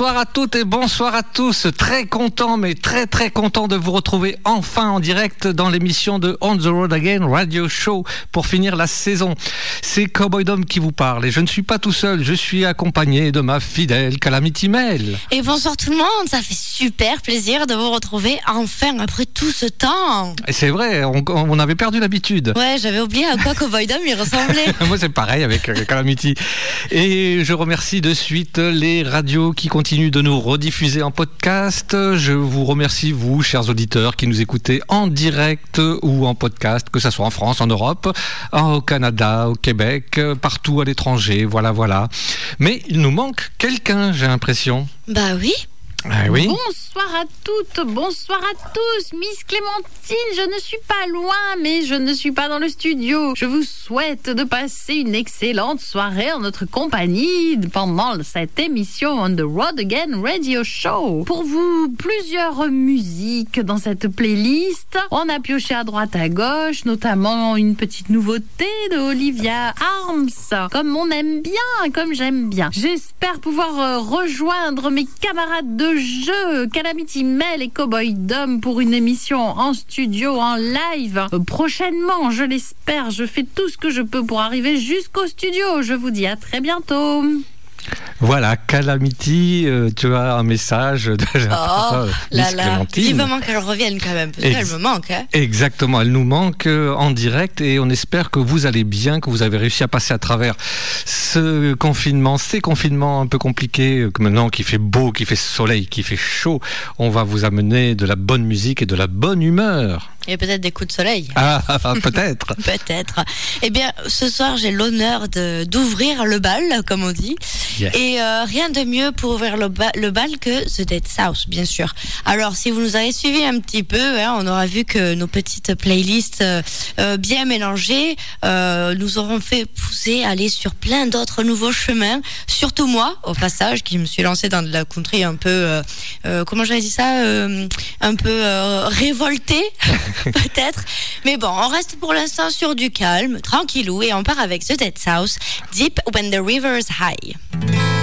Bonsoir toutes et bonsoir à tous. Très content, mais très très content de vous retrouver enfin en direct dans l'émission de On the Road Again Radio Show pour finir la saison. C'est Cowboy Dom qui vous parle et je ne suis pas tout seul, je suis accompagné de ma fidèle Calamity Mel. Et bonsoir tout le monde, ça fait super plaisir de vous retrouver enfin après tout ce temps. Et c'est vrai, on, on avait perdu l'habitude. Ouais, j'avais oublié à quoi Cowboy Dom il ressemblait. Moi c'est pareil avec euh, Calamity. Et je remercie de suite les radios qui continuent de nous rediffuser en podcast. Je vous remercie, vous, chers auditeurs, qui nous écoutez en direct ou en podcast, que ce soit en France, en Europe, au Canada, au Québec, partout à l'étranger. Voilà, voilà. Mais il nous manque quelqu'un, j'ai l'impression. Bah oui. Ah Bonsoir à toutes, bonsoir à tous. Miss Clémentine, je ne suis pas loin, mais je ne suis pas dans le studio. Je vous souhaite de passer une excellente soirée en notre compagnie pendant cette émission On the Road Again Radio Show. Pour vous, plusieurs musiques dans cette playlist. On a pioché à droite à gauche, notamment une petite nouveauté de Olivia Arms. Comme on aime bien, comme j'aime bien. J'espère pouvoir euh, rejoindre mes camarades de jeu, Calamity Mel et Cowboy Dom pour une émission en studio, en live. Euh, prochainement, je l'espère, je fais tout ce que je peux pour arriver jusqu'au studio. Je vous dis à très bientôt. Voilà, Calamity, euh, tu as un message de la Oh là là, vivement qu'elle revienne quand même, parce qu'elle me manque. Hein. Exactement, elle nous manque euh, en direct et on espère que vous allez bien, que vous avez réussi à passer à travers ce confinement, ces confinements un peu compliqués, euh, que maintenant qu'il fait beau, qu'il fait soleil, qu'il fait chaud, on va vous amener de la bonne musique et de la bonne humeur. Et peut-être des coups de soleil. Ah, ah, ah, peut-être. Peut-être. Eh bien, ce soir, j'ai l'honneur d'ouvrir le bal, comme on dit. Yes. Et euh, rien de mieux pour ouvrir le, ba- le bal que The Dead South, bien sûr. Alors, si vous nous avez suivis un petit peu, hein, on aura vu que nos petites playlists euh, euh, bien mélangées euh, nous auront fait pousser, aller sur plein d'autres nouveaux chemins. Surtout moi, au passage, qui me suis lancée dans de la country un peu, comment j'avais dit ça, euh, un peu révoltée, peut-être. Mais bon, on reste pour l'instant sur du calme, tranquillou, et on part avec The Dead South, Deep When the River's High.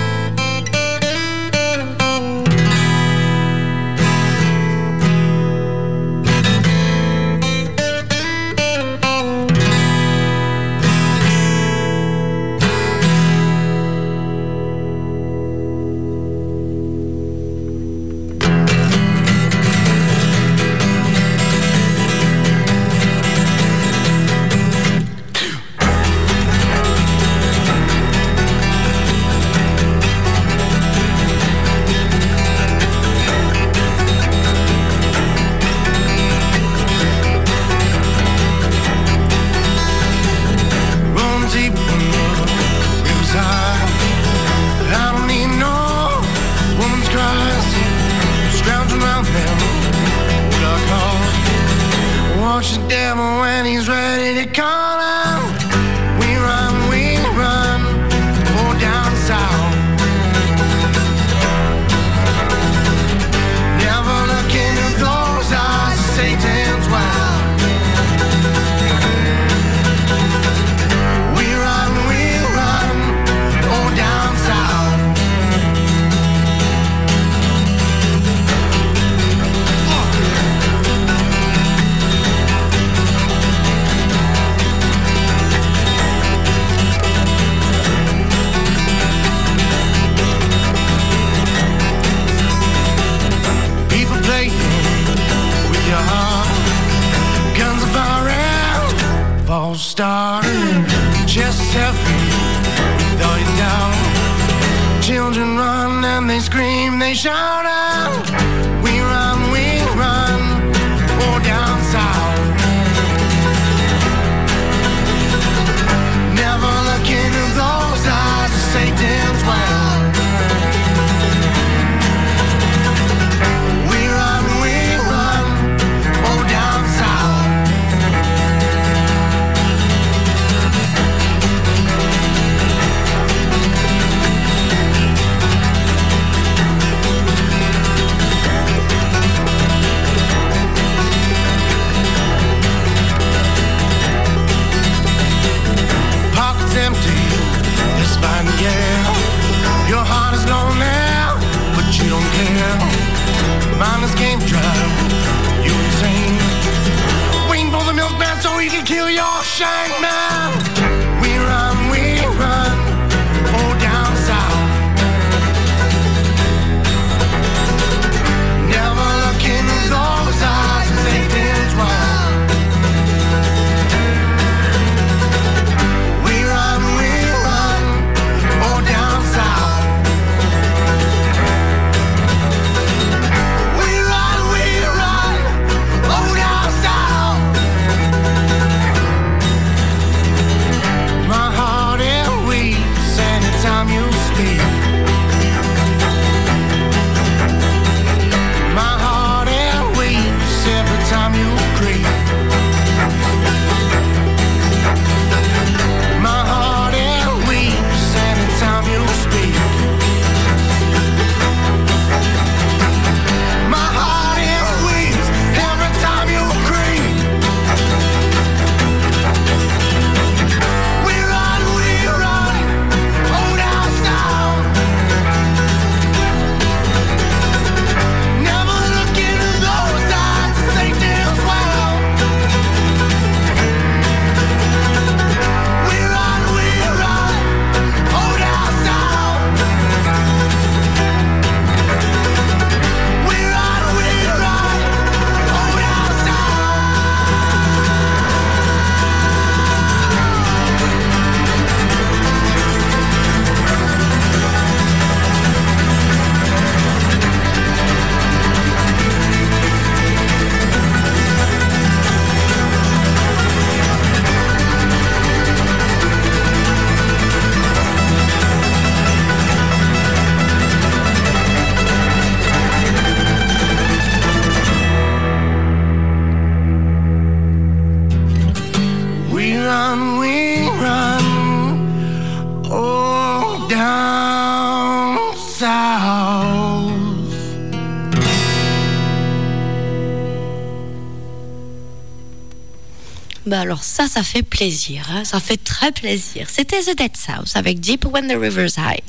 Ça, fait plaisir, hein, ça fait très plaisir. C'était The Dead South avec Deep When the River's High.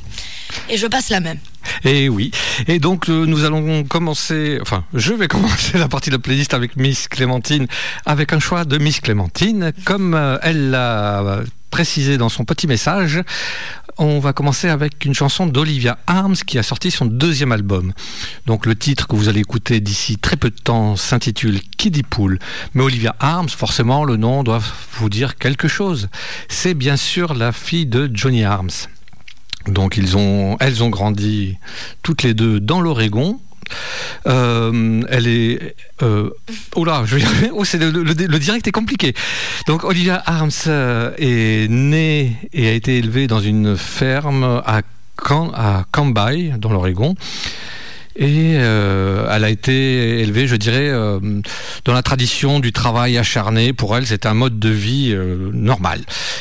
Et je passe la même. Et oui. Et donc euh, nous allons commencer, enfin je vais commencer la partie de la playlist avec Miss Clémentine, avec un choix de Miss Clémentine. Comme euh, elle l'a précisé dans son petit message, on va commencer avec une chanson d'Olivia Arms qui a sorti son deuxième album. Donc le titre que vous allez écouter d'ici très peu de temps s'intitule Kiddie Pool. Mais Olivia Arms, forcément le nom doit vous dire quelque chose. C'est bien sûr la fille de Johnny Arms. Donc elles ont grandi toutes les deux dans l'Oregon. Euh, elle est. Euh, oh là, je vais. Oh, le, le- direct est compliqué. Donc Olivia Arms euh, est née et a été élevée dans une ferme à, Cambay, dans l'Oregon. Et euh, elle a été élevée, je dirais, dans la tradition du travail acharné. Pour elle, c'est un mode de vie normal.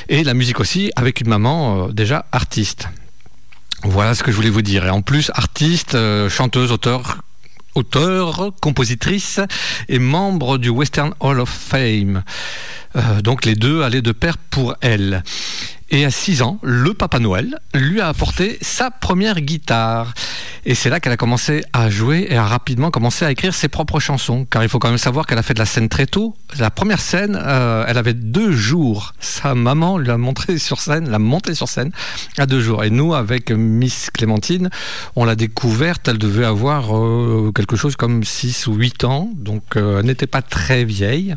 Et la musique aussi, avec une maman déjà artiste. Voilà ce que je voulais vous dire. Et en plus, artiste, euh, chanteuse, auteur, compositrice et membre du Western Hall of Fame. Euh, donc les deux allaient de pair pour elle. Et à 6 ans, le Papa Noël lui a apporté sa première guitare. Et c'est là qu'elle a commencé à jouer et a rapidement commencé à écrire ses propres chansons. Car il faut quand même savoir qu'elle a fait de la scène très tôt. La première scène, euh, elle avait deux jours. Sa maman l'a montré sur scène, l'a montée sur scène à deux jours. Et nous, avec Miss Clémentine, on l'a découverte. Elle devait avoir euh, quelque chose comme 6 ou 8 ans. Donc euh, elle n'était pas très vieille.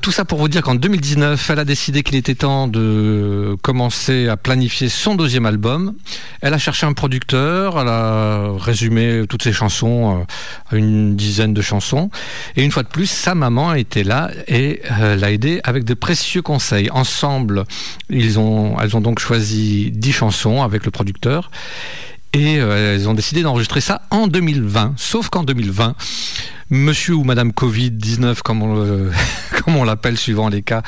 Tout ça pour vous dire qu'en 2019, elle a décidé qu'il était temps de commencer à planifier son deuxième album. Elle a cherché un producteur, elle a résumé toutes ses chansons euh, à une dizaine de chansons. Et une fois de plus, sa maman était là et euh, l'a aidé avec de précieux conseils. Ensemble, ils ont, elles ont donc choisi 10 chansons avec le producteur. Et euh, elles ont décidé d'enregistrer ça en 2020. Sauf qu'en 2020, monsieur ou madame Covid-19, comme on, le- comme on l'appelle suivant les cas,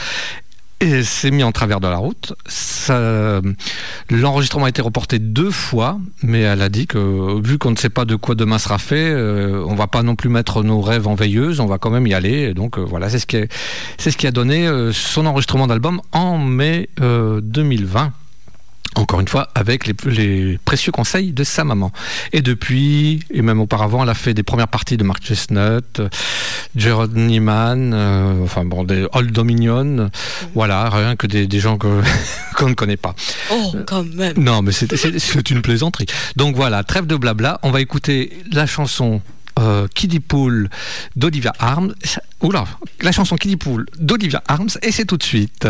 et s'est mis en travers de la route. L'enregistrement a été reporté deux fois, mais elle a dit que vu qu'on ne sait pas de quoi demain sera fait, euh, on va pas non plus mettre nos rêves en veilleuse, on va quand même y aller. Donc euh, voilà, c'est ce qui, ce qui a donné euh, son enregistrement d'album en mai euh, 2020. Encore une fois, avec les, les précieux conseils de sa maman. Et depuis, et même auparavant, elle a fait des premières parties de Mark Chestnut, euh, Journeyman, euh, enfin bon, des Old Dominion, voilà, rien que des, des gens qu'on ne connaît pas. Oh, quand même. Non, mais c'est- une plaisanterie. Donc voilà, trêve de blabla, on va écouter la chanson euh, Kiddie Pool d'Olivia Arms. Oula, la chanson Kiddie Pool d'Olivia Arms, et c'est tout de suite.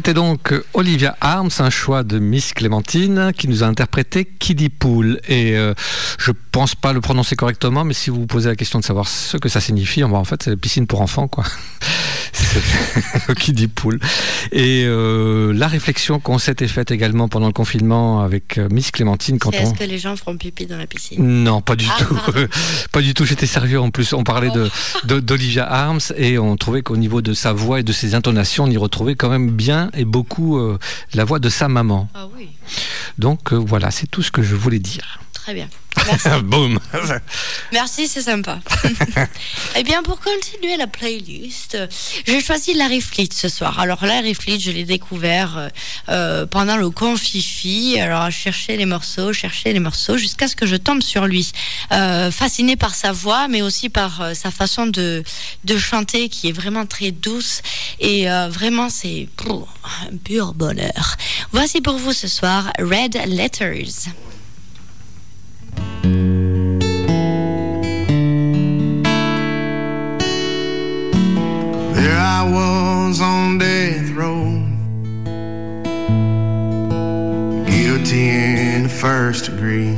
C'était donc Olivia Arms, un choix de Miss Clémentine qui nous a interprété Kiddie Pool. Et euh, je pense pas le prononcer correctement, mais si vous vous posez la question de savoir ce que ça signifie, en fait, c'est piscine pour enfants, quoi. C'est- Kiddie Pool. Et euh, la réflexion qu'on s'était faite également pendant le confinement avec euh, Miss Clémentine quand on. est-ce que les gens feront pipi dans la piscine? Non, pas du Ah, tout. pas du tout. J'étais sérieux en plus. On parlait de- d'Olivia Arms et on trouvait qu'au niveau de sa voix et de ses intonations, on y retrouvait quand même bien et beaucoup euh, la voix de sa maman. Ah oui, Donc euh, voilà, c'est tout ce que je voulais dire. Très bien. Merci. Boum. Merci, c'est sympa. eh bien, pour continuer la playlist, j'ai choisi Larry Fleet ce soir. Alors, Larry Fleet, je l'ai découvert euh, euh, pendant le confifi. Alors, je cherchais les morceaux, cherchais les morceaux, jusqu'à ce que je tombe sur lui. Euh, fasciné par sa voix, mais aussi par euh, sa façon de, de chanter, qui est vraiment très douce. Et vraiment, c'est un pur bonheur. Voici pour vous ce soir Red Letters. first degree.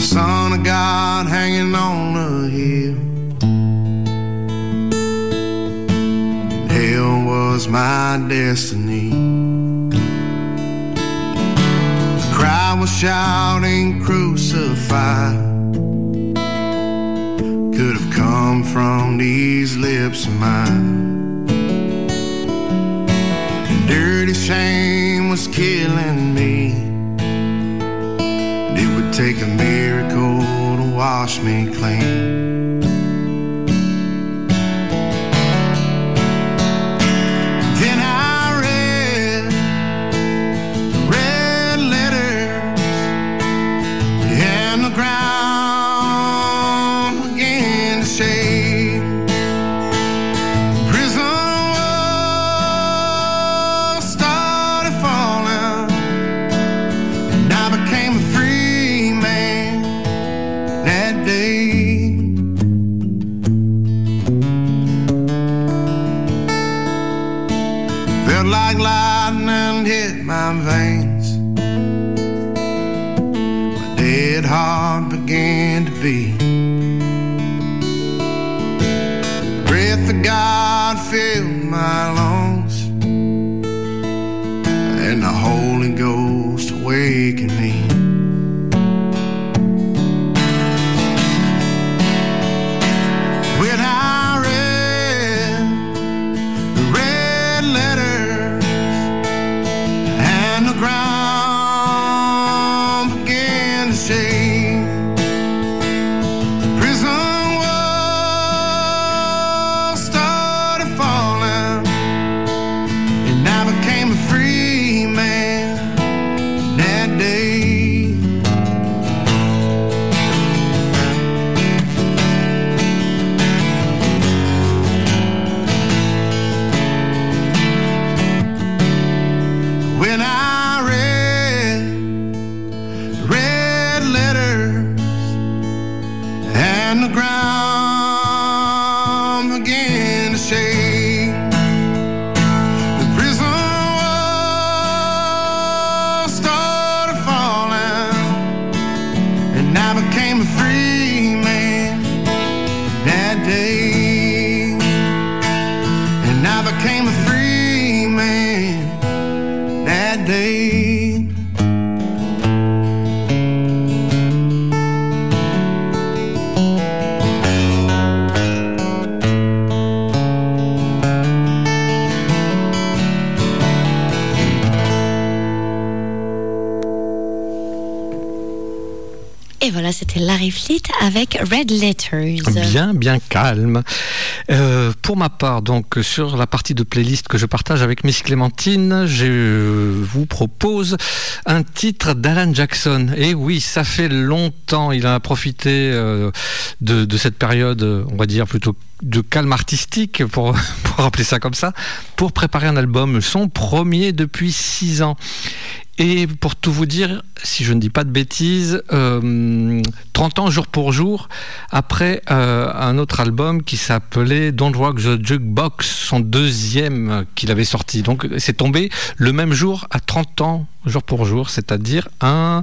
Son of God hanging on a hill. Hell was my destiny. Was shouting, crucified. Could have come from these lips of mine. Dirty shame was killing me. And It would take a miracle to wash me clean. Day. Felt like lightning hit my veins. My dead heart began to beat. breath of God filled avec Red Letters. Bien, bien calme. Euh, pour ma part, donc sur la partie de playlist que je partage avec Miss Clémentine, je vous propose un titre d'Alan Jackson. Et oui, ça fait longtemps. Il a profité euh, de, de cette période, on va dire plutôt de calme artistique, pour, pour appeler ça comme ça, pour préparer un album, son premier depuis six ans. Et pour tout vous dire, si je ne dis pas de bêtises, euh, 30 ans jour pour jour, après euh, un autre album qui s'appelait Don't Rock the Jukebox, son deuxième qu'il avait sorti. Donc c'est tombé le même jour à 30 ans jour pour jour, c'est-à-dire un,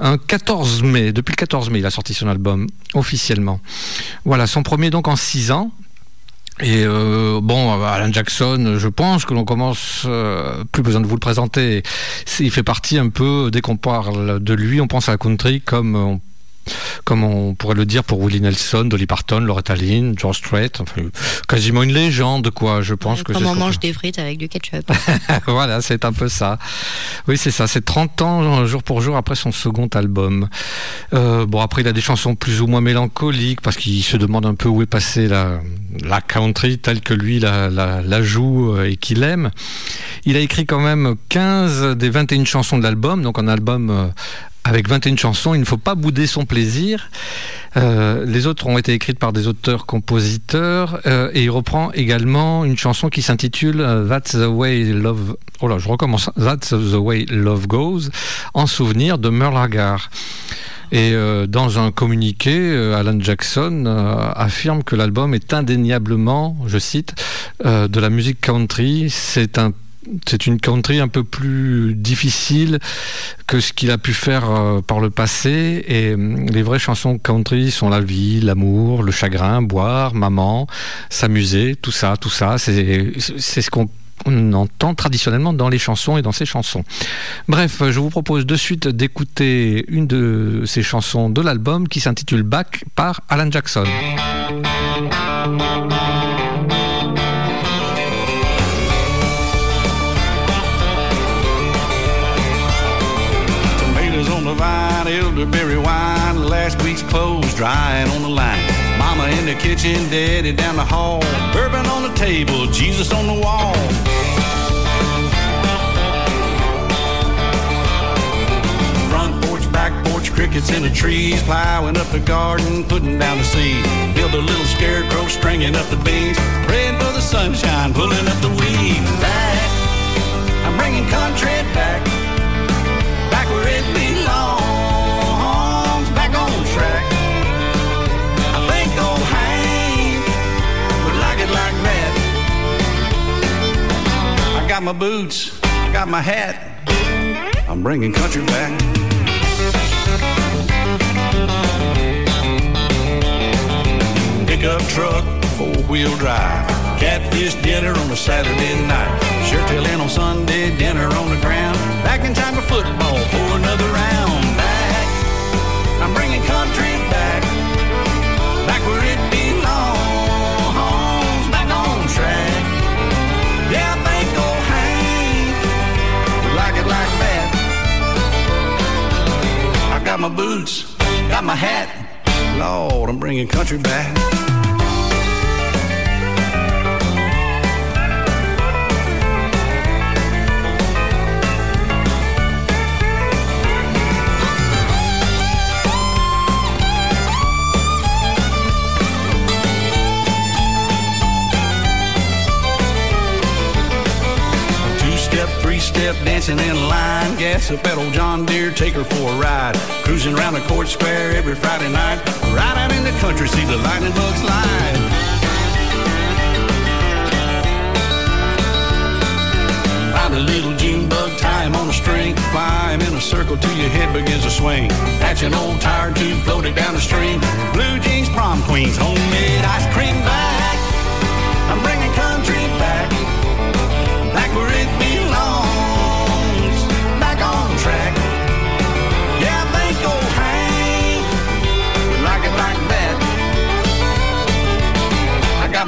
un 14 mai. Depuis le 14 mai, il a sorti son album officiellement. Voilà, son premier donc en 6 ans. Et euh, bon, Alan Jackson, je pense que l'on commence, euh, plus besoin de vous le présenter. Il fait partie un peu, dès qu'on parle de lui, on pense à la country comme on, comme on pourrait le dire pour Willie Nelson, Dolly Parton, Loretta Lynn, George Strait, enfin, quasiment une légende, quoi. Je pense que Comme c'est on mange des frites avec du ketchup. voilà, c'est un peu ça. Oui, c'est ça. C'est 30 ans, jour pour jour, après son second album. Euh, bon, après, il a des chansons plus ou moins mélancoliques, parce qu'il se demande un peu où est passée la, la country telle que lui la, la, la joue euh, et qu'il aime. Il a écrit quand même 15 des 21 chansons de l'album, donc un album euh, avec 21 chansons, il ne faut pas bouder son plaisir. Euh, les autres ont été écrites par des auteurs-compositeurs euh, et il reprend également une chanson qui s'intitule euh, That's the way love. Oh là, je recommence. That's the way love goes en souvenir de Merle Haggard. Et dans un communiqué, Alan Jackson affirme que l'album est indéniablement, je cite, de la musique country. C'est un c'est une country un peu plus difficile que ce qu'il a pu faire euh, par le passé. Et hum, les vraies chansons country sont la vie, l'amour, le chagrin, boire, maman, s'amuser, tout ça, tout ça. C'est ce qu'on on entend traditionnellement dans les chansons et dans ces chansons. Bref, je vous propose de suite d'écouter une de ces chansons de l'album qui s'intitule Back par Alan Jackson. Elderberry wine, last week's clothes drying on the line. Mama in the kitchen, daddy down the hall, bourbon on the table, Jesus on the wall. Front porch, back porch, crickets in the trees, plowing up the garden, putting down the seed. Build a little scarecrow, stringing up the beans, praying for the sunshine, pulling up the weeds. Back, I'm bringing country back back got my boots, got my hat. I'm bringing country back. Pickup truck, four wheel drive. Catfish dinner on a Saturday night. Sure in on Sunday, dinner on the ground. Back in time for football, pour another round. Got my boots, got my hat. Lord, I'm bringing country back. Step, dancing in line. Gas that old John Deere, take her for a ride. Cruising around the court square every Friday night. Right out in the country, see the lightning bugs live. Find a little June bug, tie him on a string. Fly him in a circle till your head begins to swing. Patch an old tire tube, float it down the stream. Blue jeans, prom queens, homemade ice cream back. I'm bringing country back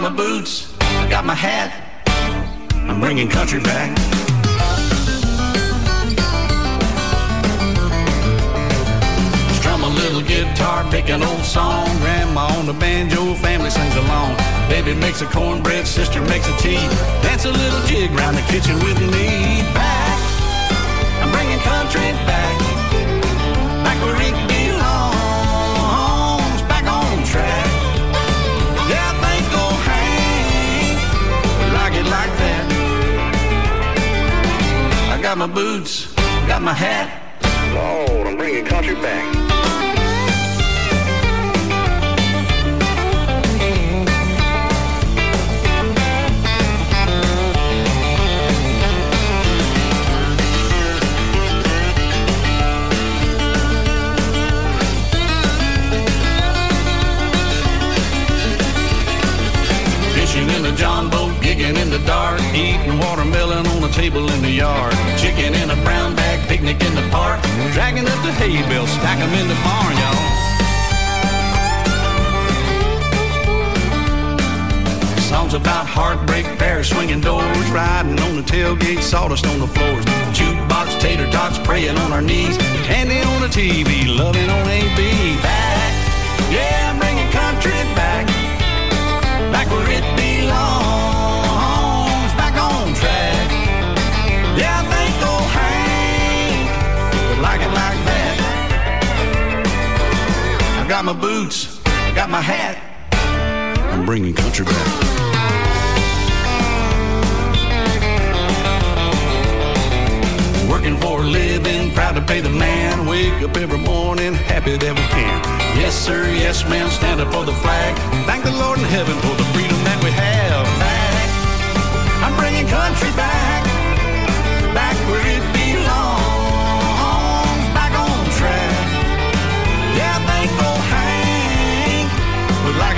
my boots, I got my hat, I'm bringing country back. Strum a little guitar, pick an old song. Grandma on the banjo, family sings along. Baby makes a cornbread, sister makes a tea. Dance a little jig round the kitchen with me. Back, I'm bringing country back, back where it got my boots, got my hat. Lord, I'm bringing country back. In the dark, eating watermelon on the table in the yard. Chicken in a brown bag, picnic in the park, dragging up the hay bales, stack 'em in the barn, y'all. Songs about heartbreak, bears swinging doors, riding on the tailgate, sawdust on the floors, jukebox, tater tots, praying on our knees, candy on the TV, loving on AB. Back, yeah, got my boots, I got my hat, I'm bringing country back. Working for a living, proud to pay the man. Wake up every morning, happy that we can. Yes, sir, yes, ma'am, stand up for the flag. Thank the Lord in heaven for the freedom that we have. Back, I'm bringing country back,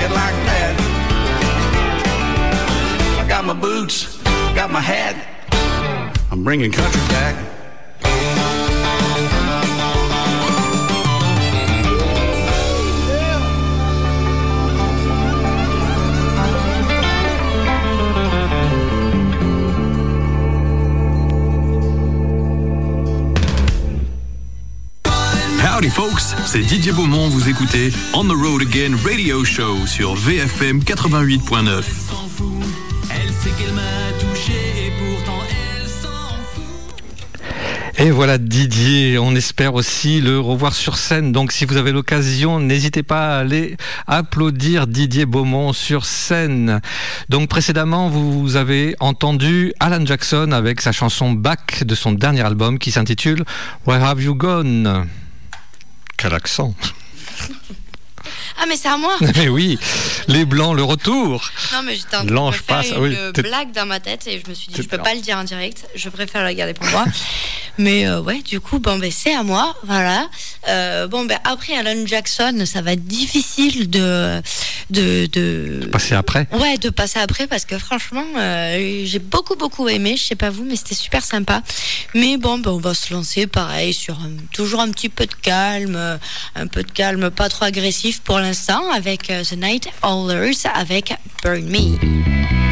pocket like that. I got my boots, got my hat. I'm bringing country back. Folks, c'est Didier Beaumont, vous écoutez On the Road Again Radio Show sur VFM 88.9. s'en fout. Elle sait qu'elle m'a touché et pourtant elle s'en fout. Et voilà Didier, on espère aussi le revoir sur scène. Donc si vous avez l'occasion, n'hésitez pas à aller applaudir Didier Beaumont sur scène. Donc précédemment, vous avez entendu Alan Jackson avec sa chanson Back de son dernier album qui s'intitule Where Have You Gone? Quel accent Ah, mais c'est à moi Mais oui, les Blancs, le retour Non, mais j'étais en train de passe, une oui, blague dans ma tête et je me suis dit, je peux pas le dire en direct, je préfère la garder pour moi. mais euh, ouais, du coup, bon, ben, c'est à moi, voilà. Euh, bon, ben, après Alan Jackson, ça va être difficile de. de, de... Passer après Ouais, de passer après parce que franchement, euh, j'ai beaucoup beaucoup aimé. Je sais pas vous, mais c'était super sympa. Mais bon, ben, on va se lancer pareil sur un- toujours un petit peu de calme, un peu de calme, pas trop agressif pour l'instant, avec euh, The Night Howlers avec Burn Me.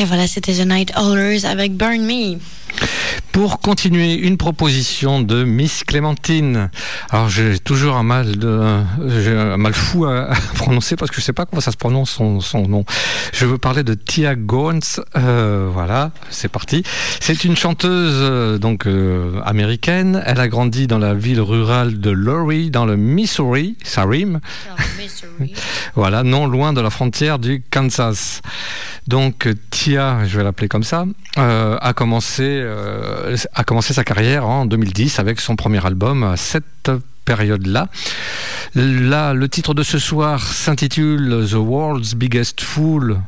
Et voilà, c'était The Night Howlers avec Burn Me. Pour continuer, une proposition de Miss Clémentine. Alors j'ai toujours un mal de, un mal fou à, à prononcer parce que je sais pas comment ça se prononce son, son nom. Je veux parler de Tia Gones. Euh, voilà, c'est parti. C'est une chanteuse euh, donc euh, américaine. Elle a grandi dans la ville rurale de Laurie, dans le Missouri. Ça rime. Voilà, non loin de la frontière du Kansas. Donc Tia, je vais l'appeler comme ça, euh, a commencé euh, a commencé sa carrière en 2010 avec son premier album à cette période-là. Là, le titre de ce soir s'intitule The World's Biggest Fool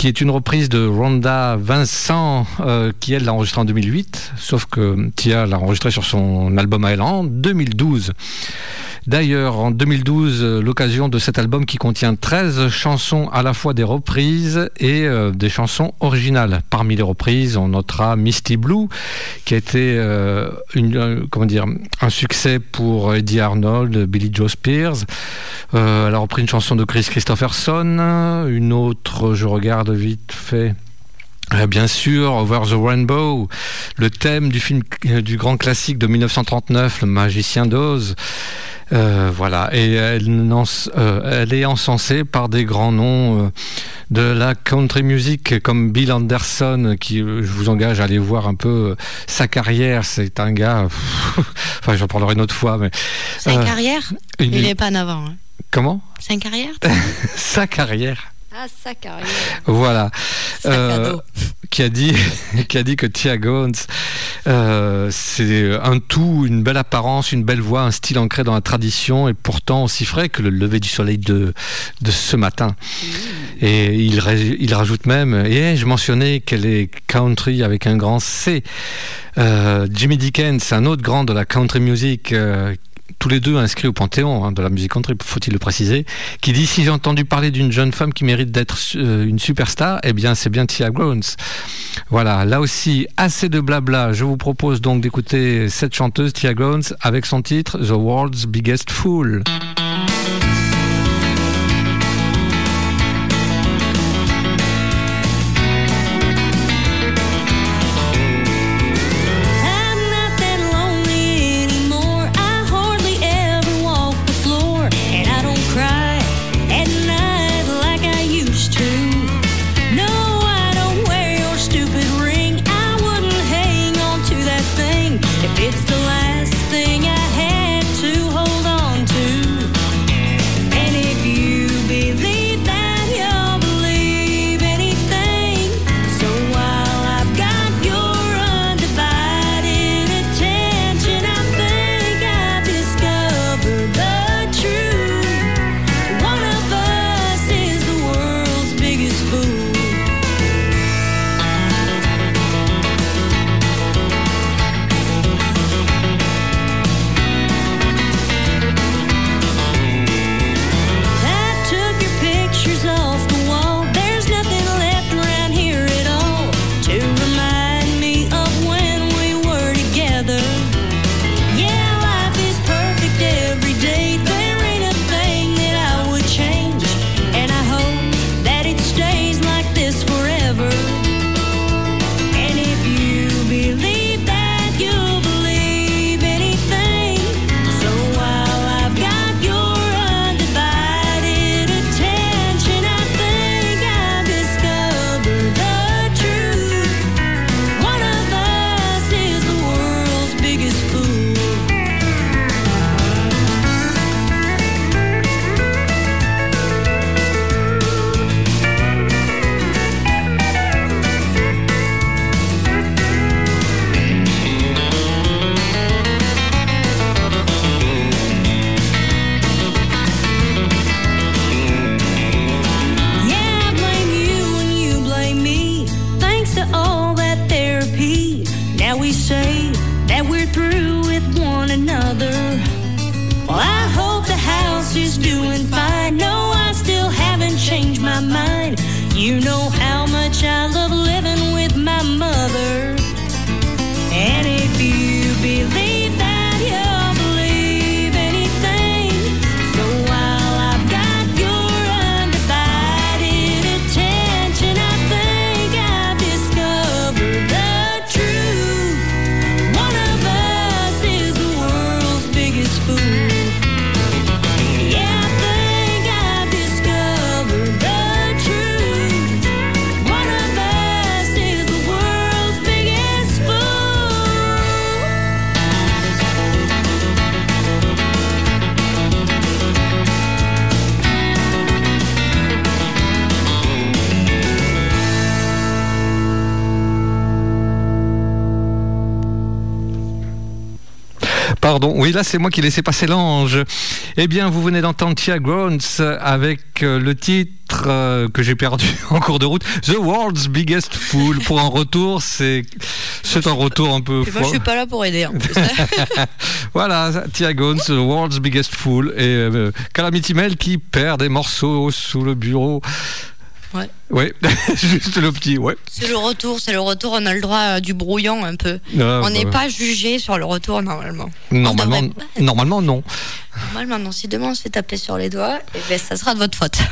qui est une reprise de Rhonda Vincent, euh, qui elle l'a enregistré en 2008, sauf que Tia l'a enregistré sur son album à elle en 2012. D'ailleurs, en 2012, euh, l'occasion de cet album qui contient 13 chansons à la fois des reprises et euh, des chansons originales. Parmi les reprises, on notera Misty Blue, qui a été euh, un succès pour Eddie Arnold, Billy Joe Spears. Elle a repris une chanson de Chris Christopherson, une autre, je regarde vite fait. Bien sûr, Over the Rainbow, le thème du film du grand classique de 1939, Le Magicien d'Oz. Euh, voilà, et elle, euh, elle est encensée par des grands noms euh, de la country music comme Bill Anderson, qui je vous engage à aller voir un peu sa carrière. C'est un gars, enfin j'en parlerai une autre fois, mais Euh, carrière? Il est pas en avant. Hein. comment? Une carrière? Sa carrière. Ah, sa carrière. Voilà. Euh, qui a dit qui a dit que Tia Gones euh, c'est un tout, une belle apparence, une belle voix, un style ancré dans la tradition et pourtant aussi frais que le lever du soleil de de ce matin. Et il il rajoute même et je mentionnais qu'elle est country avec un grand C. Euh, Jimmy Dickens, un autre grand de la country music. Tous les deux inscrits au panthéon hein, de la musique country, faut-il le préciser, qui dit si j'ai entendu parler d'une jeune femme qui mérite d'être euh, une superstar, eh bien c'est bien Tia Grones. Voilà, là aussi assez de blabla. Je vous propose donc d'écouter cette chanteuse Tia Grones avec son titre The World's Biggest Fool. Là c'est moi qui laissais passer l'ange. Eh bien, vous venez d'entendre Tia Groans avec euh, le titre euh, que j'ai perdu en cours de route, The World's Biggest Fool. Pour un retour, c'est c'est un retour un peu Et moi, je suis pas là pour aider. En plus. Voilà, Tia Groans, The World's Biggest Fool. Et euh, Calamity Mel qui perd des morceaux sous le bureau. Ouais. Ouais, juste le petit, ouais. c'est le retour, c'est le retour. On a le droit à du brouillon un peu. Ah, on n'est bah, pas jugé sur le retour normalement. Normalement, pas. normalement non. Normalement, non. Si demain on se fait taper sur les doigts, eh ben, ça sera de votre faute.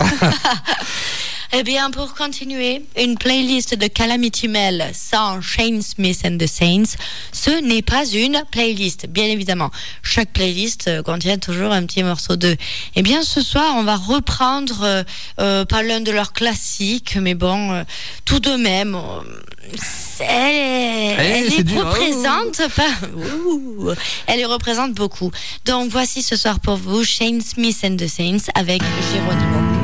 eh bien, pour continuer, une playlist de Calamity Mel sans Shane Smith and the Saints, ce n'est pas une playlist, bien évidemment. Chaque playlist euh, contient toujours un petit morceau d'eux. Eh bien, ce soir, on va reprendre euh, euh, pas l'un de leurs classiques, mais bon, euh, tout de même. c'est- elle c'est les dur. représente pas. Ouh. Elle les représente beaucoup. Donc voici ce soir pour vous Shane Smith and the Saints avec Geronimo.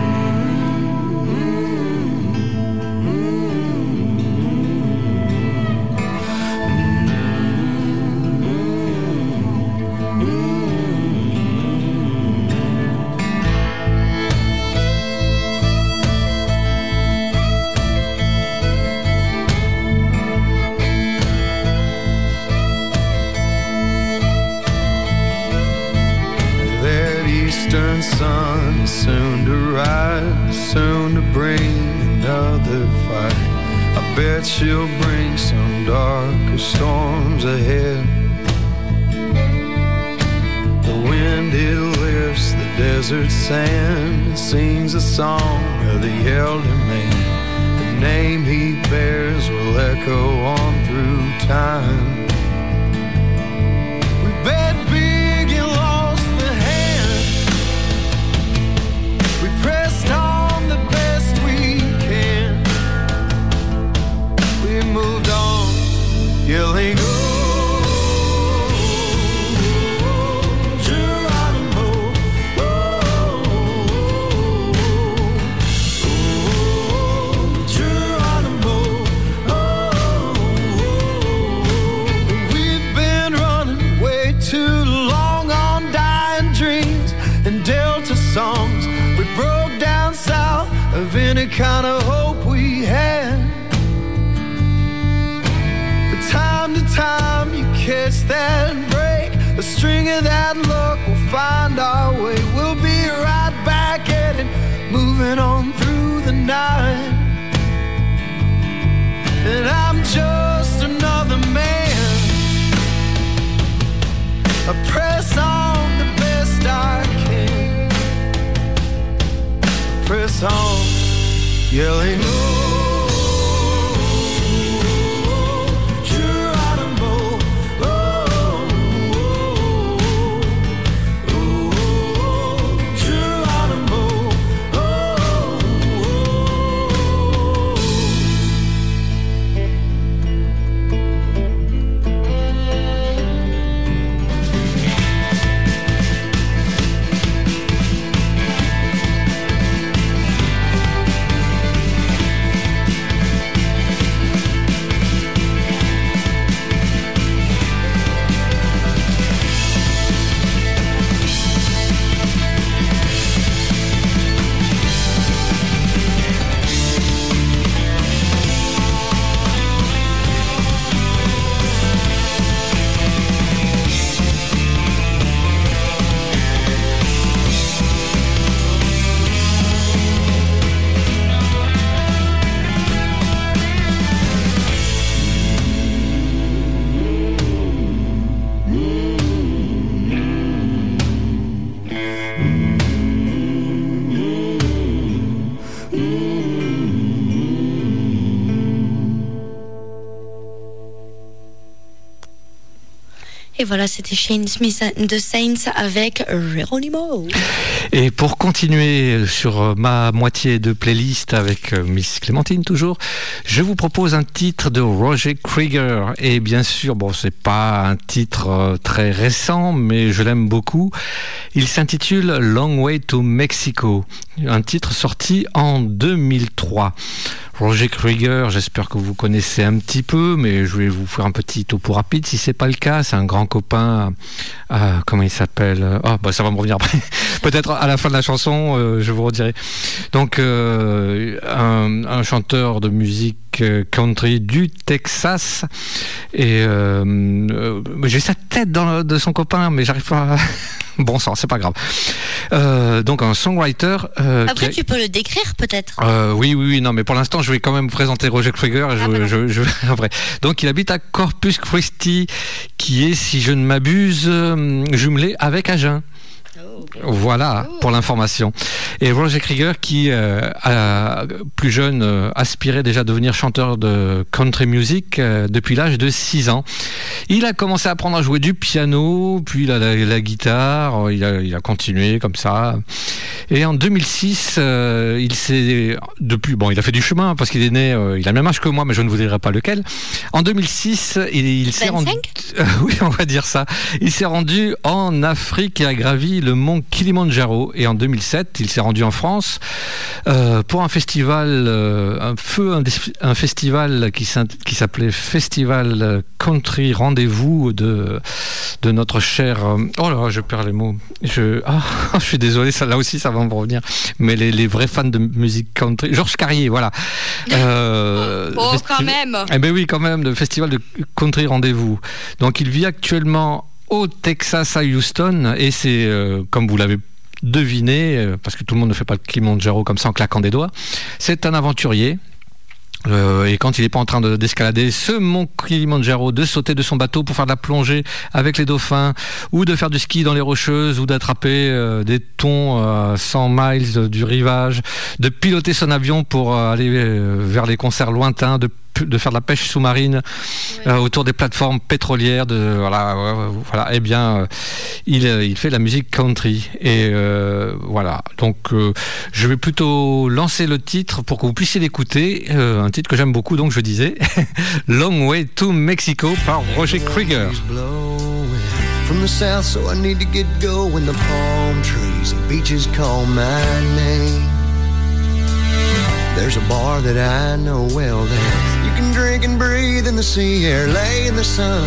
Yelling, Et voilà, c'était Shane Smith the Saints avec Geronimo. Et pour continuer sur ma moitié de playlist avec euh, Miss Clémentine toujours, je vous propose un titre de Roger Krieger. Et bien sûr, bon, c'est pas un titre euh, très récent, mais je l'aime beaucoup. Il s'intitule Long Way to Mexico, un titre sorti en 2003. Roger Krieger, j'espère que vous connaissez un petit peu, mais je vais vous faire un petit topo rapide si c'est pas le cas. C'est un grand copain. euh, comment il s'appelle Ah, bah ça va me revenir après. Peut-être à la fin de la chanson, euh, je vous redirai. Donc, euh, un, un chanteur de musique country du Texas. Et euh, euh, j'ai sa tête dans, de son copain, mais j'arrive pas. À... bon sang, c'est pas grave. Euh, donc un songwriter. euh, Après, a- tu peux le décrire peut-être. euh, oui, oui, oui, non, mais pour l'instant, je vais quand même présenter Roger Krieger. et Je, je, je, après. Donc, il habite à Corpus Christi, qui est, si je ne m'abuse, euh, jumelé avec Agen. Voilà pour l'information. Et Roger Krieger qui, euh, a, plus jeune, euh, aspirait déjà à devenir chanteur de country music euh, depuis l'âge de 6 ans. Il a commencé à apprendre à jouer du piano, puis la, la, la guitare, il a, il a continué comme ça. Et en 2006, euh, il s'est depuis bon, il a fait du chemin parce qu'il est né, euh, il a le même âge que moi, mais je ne vous dirai pas lequel. En 2006, il, il s'est rendu, 25? Euh, oui, on va dire ça. Il s'est rendu en Afrique et a gravi le mont Kilimandjaro. Et en 2007, il s'est rendu en France euh, pour un festival, euh, un feu, un, festival qui s'appelait Festival Country Rendez-vous de de notre cher. euh, oh là, je perds les mots. Je, ah, je suis désolé, ça là aussi, ça va me revenir. Mais les, les vrais fans de musique country, Georges Carrier, voilà. Euh, Oh, quand même. eh ben oui, quand même, le festival de country rendez-vous. Donc, il vit actuellement au Texas à Houston et c'est, euh, comme vous l'avez deviné, euh, parce que tout le monde ne fait pas le Kilimanjaro comme ça en claquant des doigts, c'est un aventurier. Euh, et quand il n'est pas en train de- d'escalader ce mont Kilimanjaro, de sauter de son bateau pour faire de la plongée avec les dauphins, ou de faire du ski dans les rocheuses, ou d'attraper des thons à 100 miles du rivage, de piloter son avion pour aller vers les concerts lointains, de, de faire de la pêche sous-marine euh, autour des plateformes pétrolières, de voilà. Eh bien, euh, il, euh, il fait de la musique country et euh, voilà. Donc, euh, je vais plutôt lancer le titre pour que vous puissiez l'écouter. Euh, un titre que j'aime beaucoup, donc je disais Long Way to Mexico par Roger Krieger. from the south, so I need to get going. The palm trees and beaches call my name. There's a bar that I know well there. Can breathe in the sea air, lay in the sun,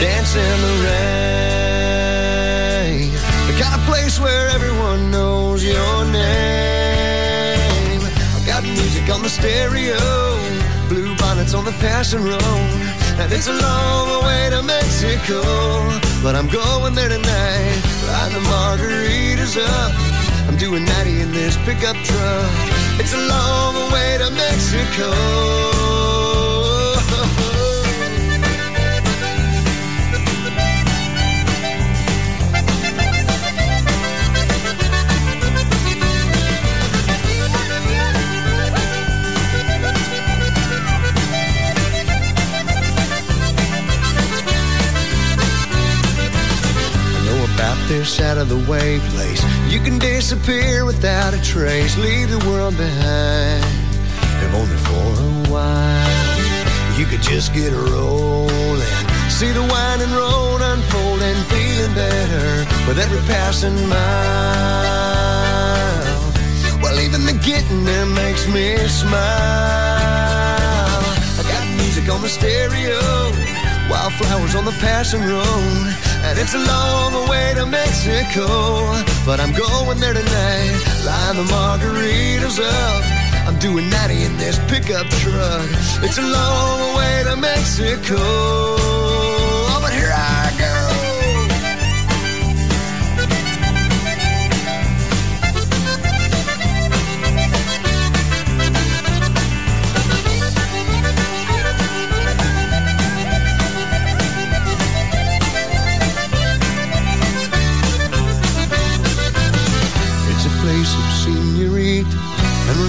dance in the rain. The kind of place where everyone knows your name. I've got music on the stereo, blue bonnets on the passing road, and it's a long way to Mexico. But I'm going there tonight, line the margaritas up. I'm doing 90 in this pickup truck. It's a long way to Mexico. This out of the way place. You can disappear without a trace, leave the world behind, if only for a while. You could just get rolling, see the wine and road unfold, and feeling better with every passing mile. Well, even the getting there makes me smile. I got music on the stereo, wildflowers on the passing road, and it's a long way to Mexico. But I'm going there tonight, line the margaritas up. I'm doing 90 in this pickup truck. It's a long way to Mexico.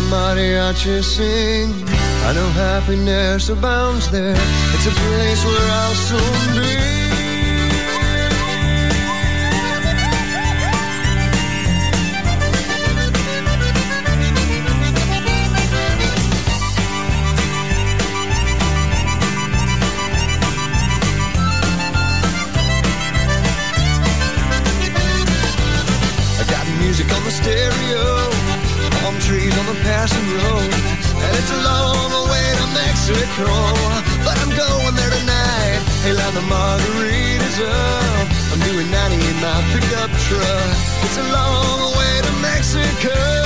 Mariachi sing. I know happiness abounds there. It's a place where I'll soon be. Truck. It's a long way to Mexico.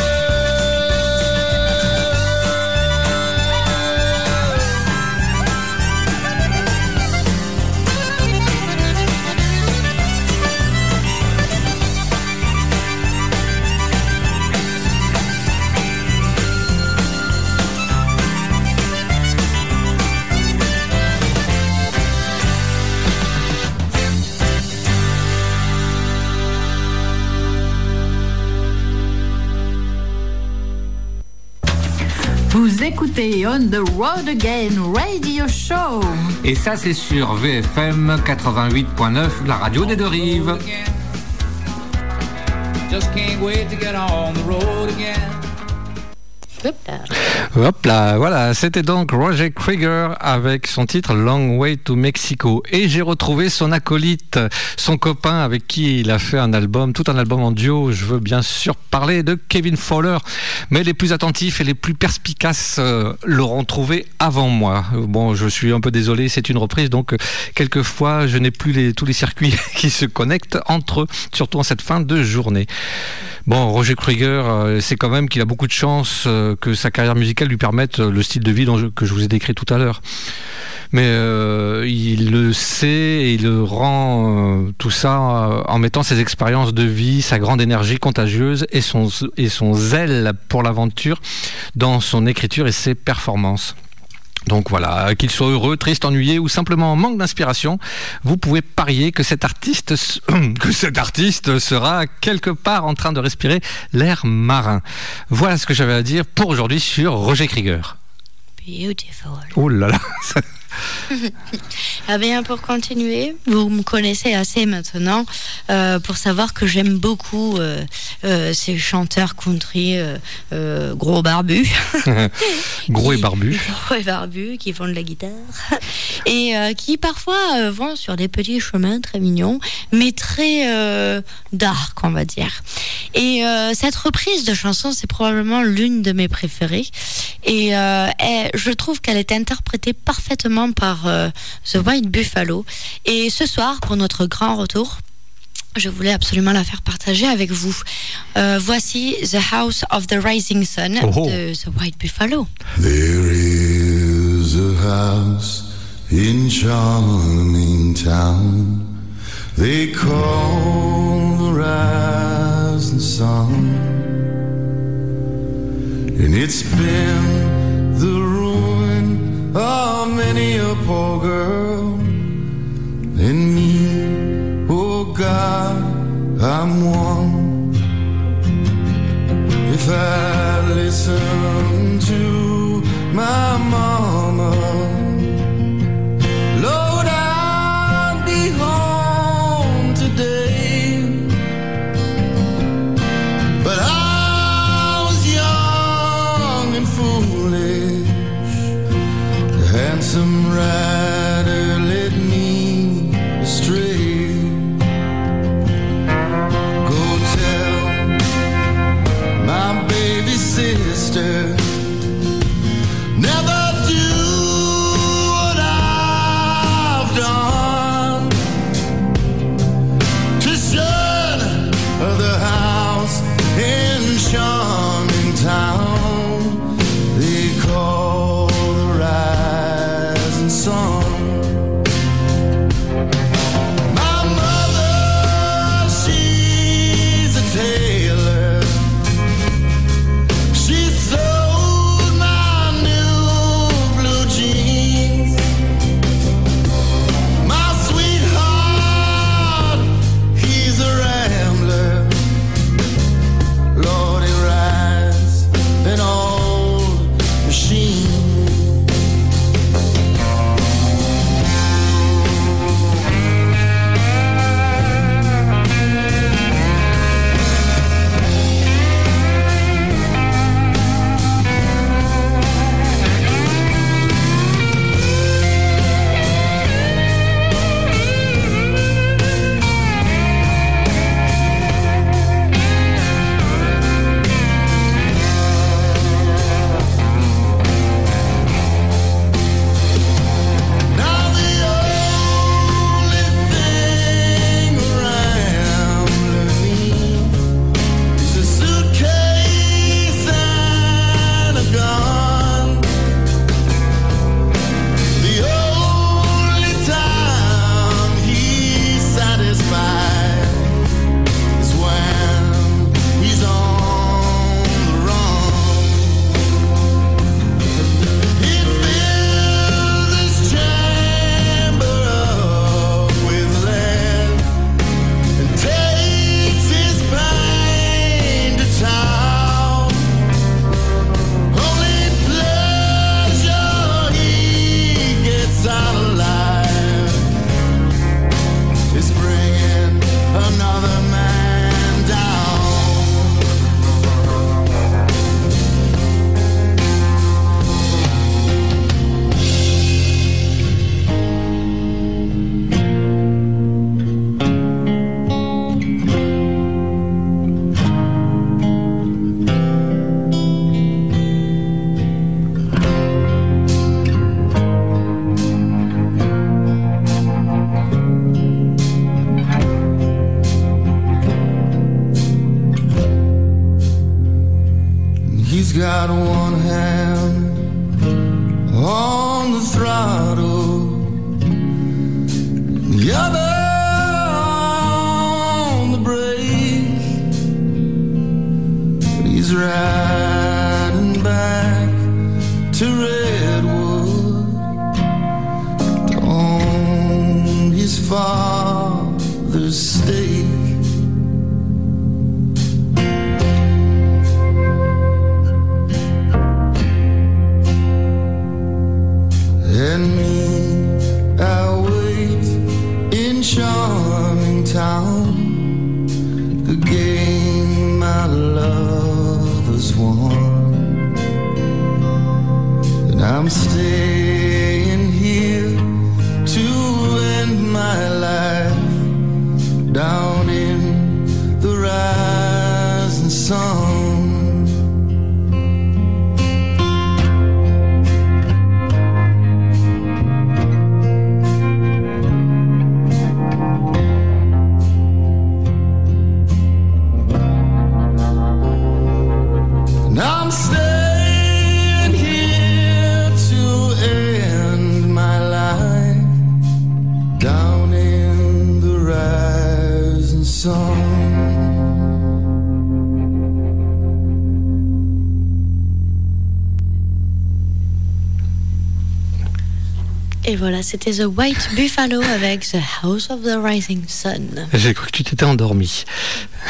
Écoutez On the Road Again Radio Show. Et ça, c'est sur VFM 88.9, la radio des deux rives. Just can't wait to get on the road again. Hop là. Voilà, c'était donc Roger Krieger avec son titre Long Way to Mexico. Et j'ai retrouvé son acolyte, son copain avec qui il a fait un album, tout un album en duo. Je veux bien sûr parler de Kevin Fowler, mais les plus attentifs et les plus perspicaces euh, l'auront trouvé avant moi. Bon, je suis un peu désolé, c'est une reprise, donc quelquefois je n'ai plus tous les circuits qui se connectent entre eux, surtout en cette fin de journée. Bon, Roger Krieger, euh, c'est quand même qu'il a beaucoup de chance euh, que sa carrière musicale lui permette euh, le style de vie dont je- que je vous ai décrit tout à l'heure. Mais euh, il le sait et il le rend euh, tout ça en mettant ses expériences de vie, sa grande énergie contagieuse et son zèle pour l'aventure dans son écriture et ses performances. Donc voilà, qu'il soit heureux, triste, ennuyé ou simplement en manque d'inspiration, vous pouvez parier que cet artiste, que cet artiste sera quelque part en train de respirer l'air marin. Voilà ce que j'avais à dire pour aujourd'hui sur Roger Krieger. Beautiful. Oh là là, Ah bien, pour continuer, vous me connaissez assez maintenant euh, pour savoir que j'aime beaucoup euh, euh, ces chanteurs country gros barbus. gros et Qui- barbu. Gros et barbus qui font de la guitare et qui parfois vont sur des petits chemins très mignons, mais très dark, on va dire. Et cette reprise de chanson, c'est probablement l'une de mes préférées. Et elle- je trouve qu'elle est interprétée parfaitement par euh, The White Buffalo. Et ce soir, pour notre grand retour, je voulais absolument la faire partager avec vous. Euh, voici The House of the Rising Sun Oh oh. de The White Buffalo. There is a house in charming town they call the rising sun, and it's been of many a poor girl and me. Oh God, I'm one. If I listen to my mama, The game my love has won. And I'm staying voilà, c'était The White Buffalo avec The House of the Rising Sun. J'ai cru que tu t'étais endormi.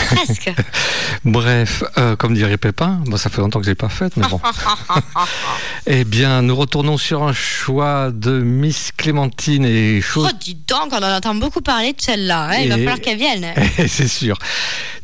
Presque. Bref, euh, comme dirait Pépin, bon, ça fait longtemps que je l'ai pas faite, mais bon. eh bien, nous retournons sur un choix de Miss Clémentine et chose. Oh, dis donc, on en entend beaucoup parler de celle-là. hein, Il va falloir qu'elle vienne. C'est sûr.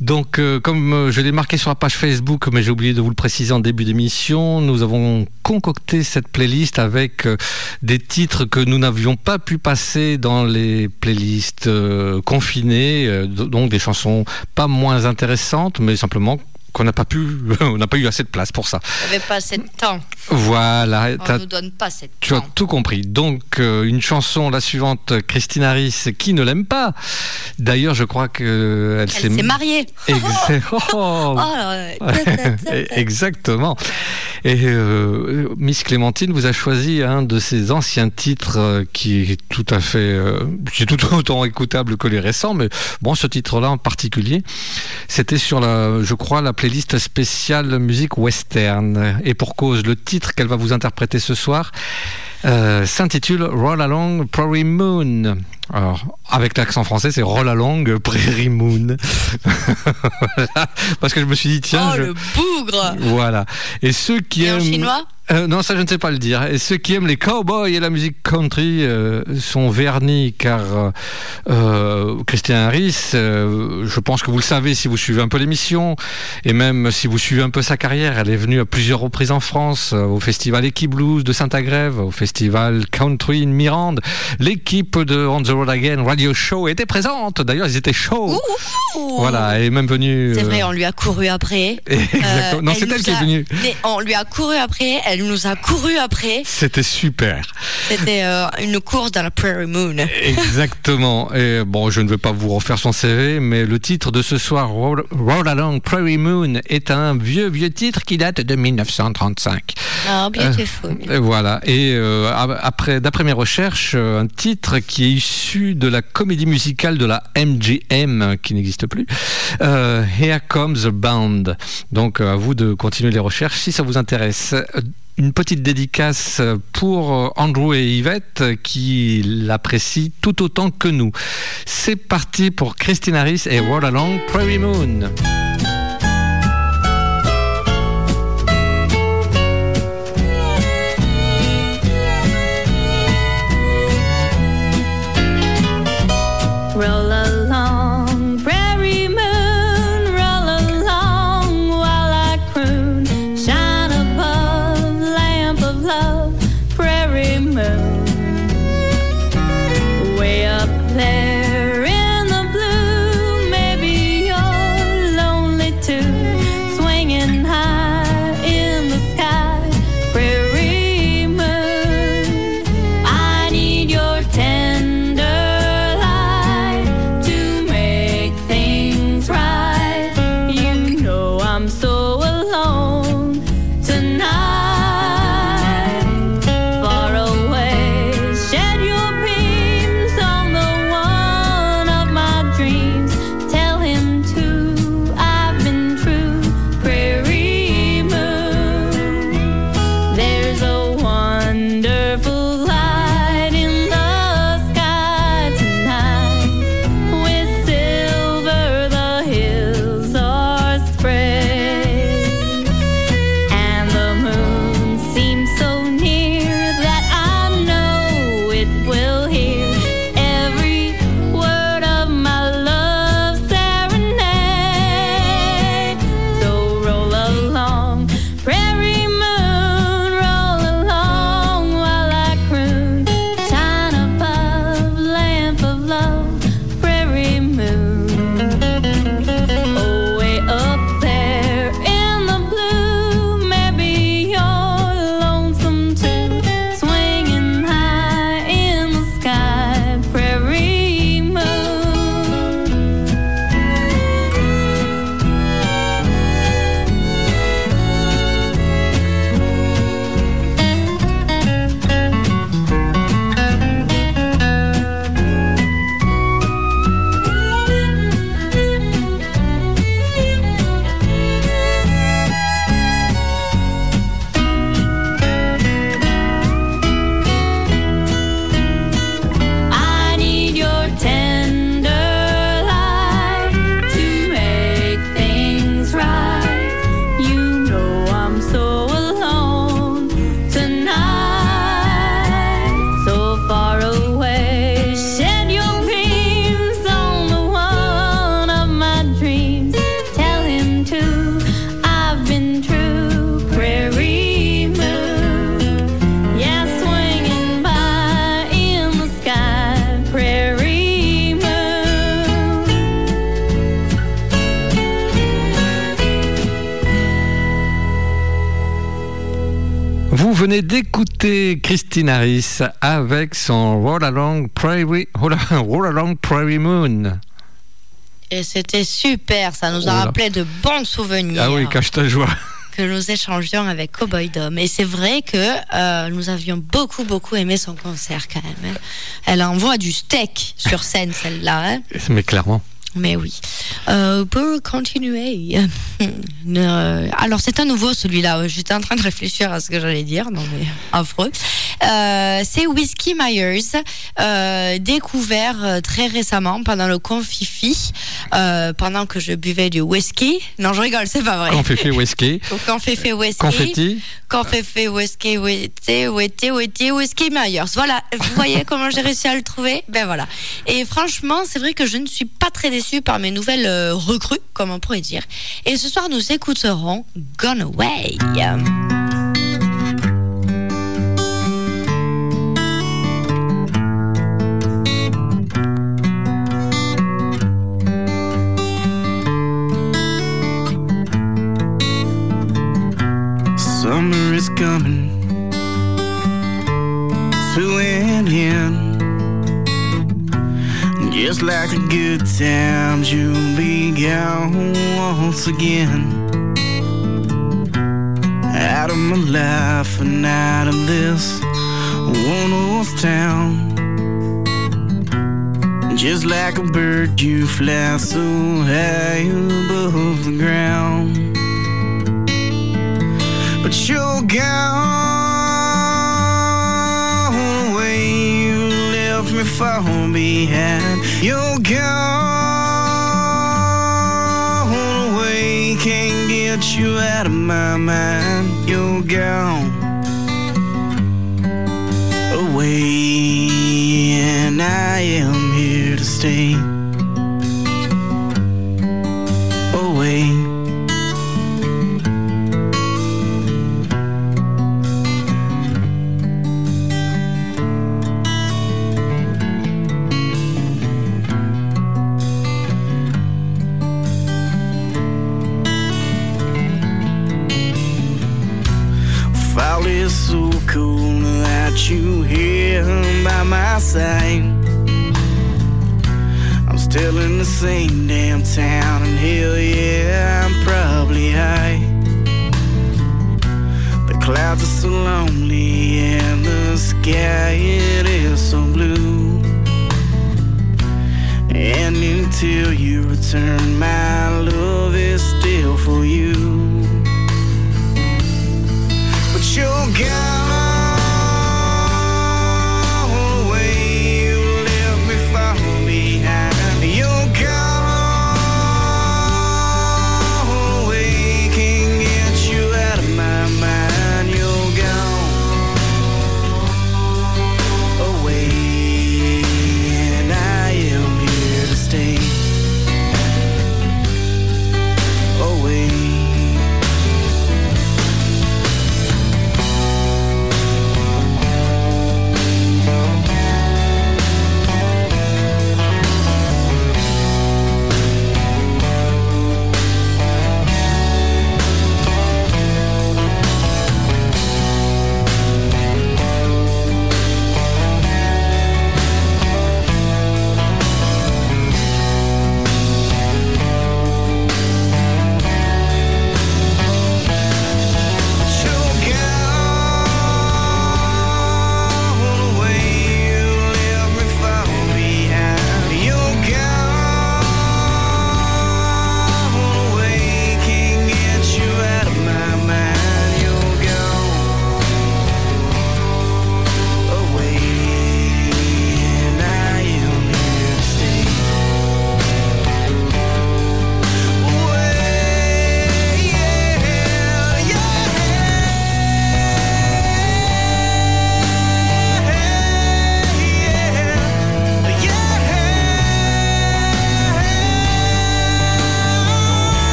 Donc, euh, comme euh, je l'ai marqué sur la page Facebook, mais j'ai oublié de vous le préciser en début d'émission, nous avons concocté cette playlist avec euh, des titres que nous n'avions pas pu passer dans les playlists euh, confinées, donc des chansons pas moins intéressantes, mais simplement qu'on n'a pas pu, on n'a pas eu assez de place pour ça. Il n'y avait pas assez de temps. Voilà. On ne nous donne pas assez de tu as temps. tout compris. Donc, euh, une chanson, la suivante, Christine Harris, qui ne l'aime pas. D'ailleurs, je crois qu'elle Elle s'est mariée. Oh. Oh, Exactement. Et euh, Miss Clémentine vous a choisi un de ses anciens titres euh, qui est tout à fait, euh, qui est tout autant écoutable que les récents, mais bon, ce titre-là en particulier, c'était sur la, je crois, la playlist spéciale musique western. Et pour cause, le titre qu'elle va vous interpréter ce soir euh, s'intitule Roll Along Prairie Moon. Alors, avec l'accent français, c'est Roll Along Prairie Moon. Voilà. Parce que je me suis dit, tiens, Oh, je- le bougre voilà. Et ceux qui Et en aiment. chinois? Euh, non, ça je ne sais pas le dire. Et ceux qui aiment les cowboys et la musique country euh, sont vernis car euh, euh, Christian Harris, euh, je pense que vous le savez si vous suivez un peu l'émission et même si vous suivez un peu sa carrière, elle est venue à plusieurs reprises en France, euh, au festival Equi Blues de Saint-Agrève, au festival Country in Mirande. L'équipe de On the Road Again Radio Show était présente. D'ailleurs, ils étaient chauds. Voilà, elle est même venue. C'est euh, vrai, on lui a couru après. Exactement. Non, c'est elle qui est venue. mais on lui a couru après, elle nous a couru après. C'était super. C'était euh, une course dans la Prairie Moon. Exactement. Et bon, je ne vais pas vous refaire son CV, mais le titre de ce soir, Roll, Roll Along Prairie Moon, est un vieux, vieux titre qui date de 1935. Ah, beautiful. Et voilà. Et euh, après, d'après mes recherches, euh, un titre qui est issu de la comédie musicale de la MGM, qui n'existe plus. Euh, Here Comes the Band. Donc, euh, à vous de continuer les recherches si ça vous intéresse. Une petite dédicace pour euh, Andrew et Yvette qui l'apprécient tout autant que nous. C'est parti pour Christine Harris et Roll Along Prairie Moon. Harris avec son Roll Along Prairie, Roll Along Prairie Moon. Et c'était super, ça nous a Oh rappelé de bons souvenirs Ah oui, cache ta joie. que nous échangions avec Cowboy Dom. Et c'est vrai que euh, nous avions beaucoup, beaucoup aimé son concert quand même. hein. Elle envoie du steak sur scène, celle-là. hein. Mais clairement. Mais oui. Euh, pour continuer. euh, alors, c'est un nouveau celui-là. J'étais en train de réfléchir à ce que j'allais dire. Non, mais affreux. Euh, c'est Whiskey Myers, euh, découvert très récemment pendant le confifi, pendant que je buvais du whisky. Non, je rigole, c'est pas vrai. Conféfi whisky. Au Conféfi whisky. Confetti. Conféfi whisky, whisky, whisky, whisky, whisky Myers. Voilà, vous voyez comment j'ai réussi à le trouver? Ben voilà. Et franchement, c'est vrai que je ne suis pas très déçue par mes nouvelles euh, recrues, comme on pourrait dire. Et ce soir, nous écouterons Gone Away. Just like the good times, you'll be gone once again. Out of my life and out of this one horse town. Just like a bird, you fly so high above the ground. But you're gone me far behind. You're gone away. Can't get you out of my mind. You're gone away, and I am here to stay. Side. I'm still in the same damn town, and hell yeah, I'm probably high. The clouds are so lonely, and the sky it is so blue. And until you return, my love is still for you. But you're gone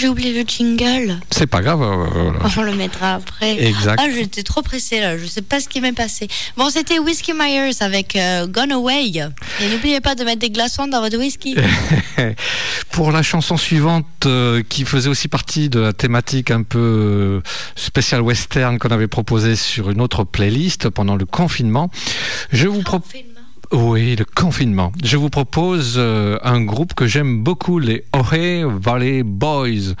j'ai oublié le jingle. C'est pas grave. euh, voilà. On le mettra après. Exact. Ah, j'étais trop pressée là. Je sais pas ce qui m'est passé. Bon, c'était Whiskey Myers avec euh, Gone Away. Et n'oubliez pas de mettre des glaçons dans votre whisky. Pour la chanson suivante, euh, qui faisait aussi partie de la thématique un peu euh, spéciale western qu'on avait proposée sur une autre playlist pendant le confinement, je vous propose. Oui, le confinement. Je vous propose euh, un groupe que j'aime beaucoup, les Ojai Valley Boys,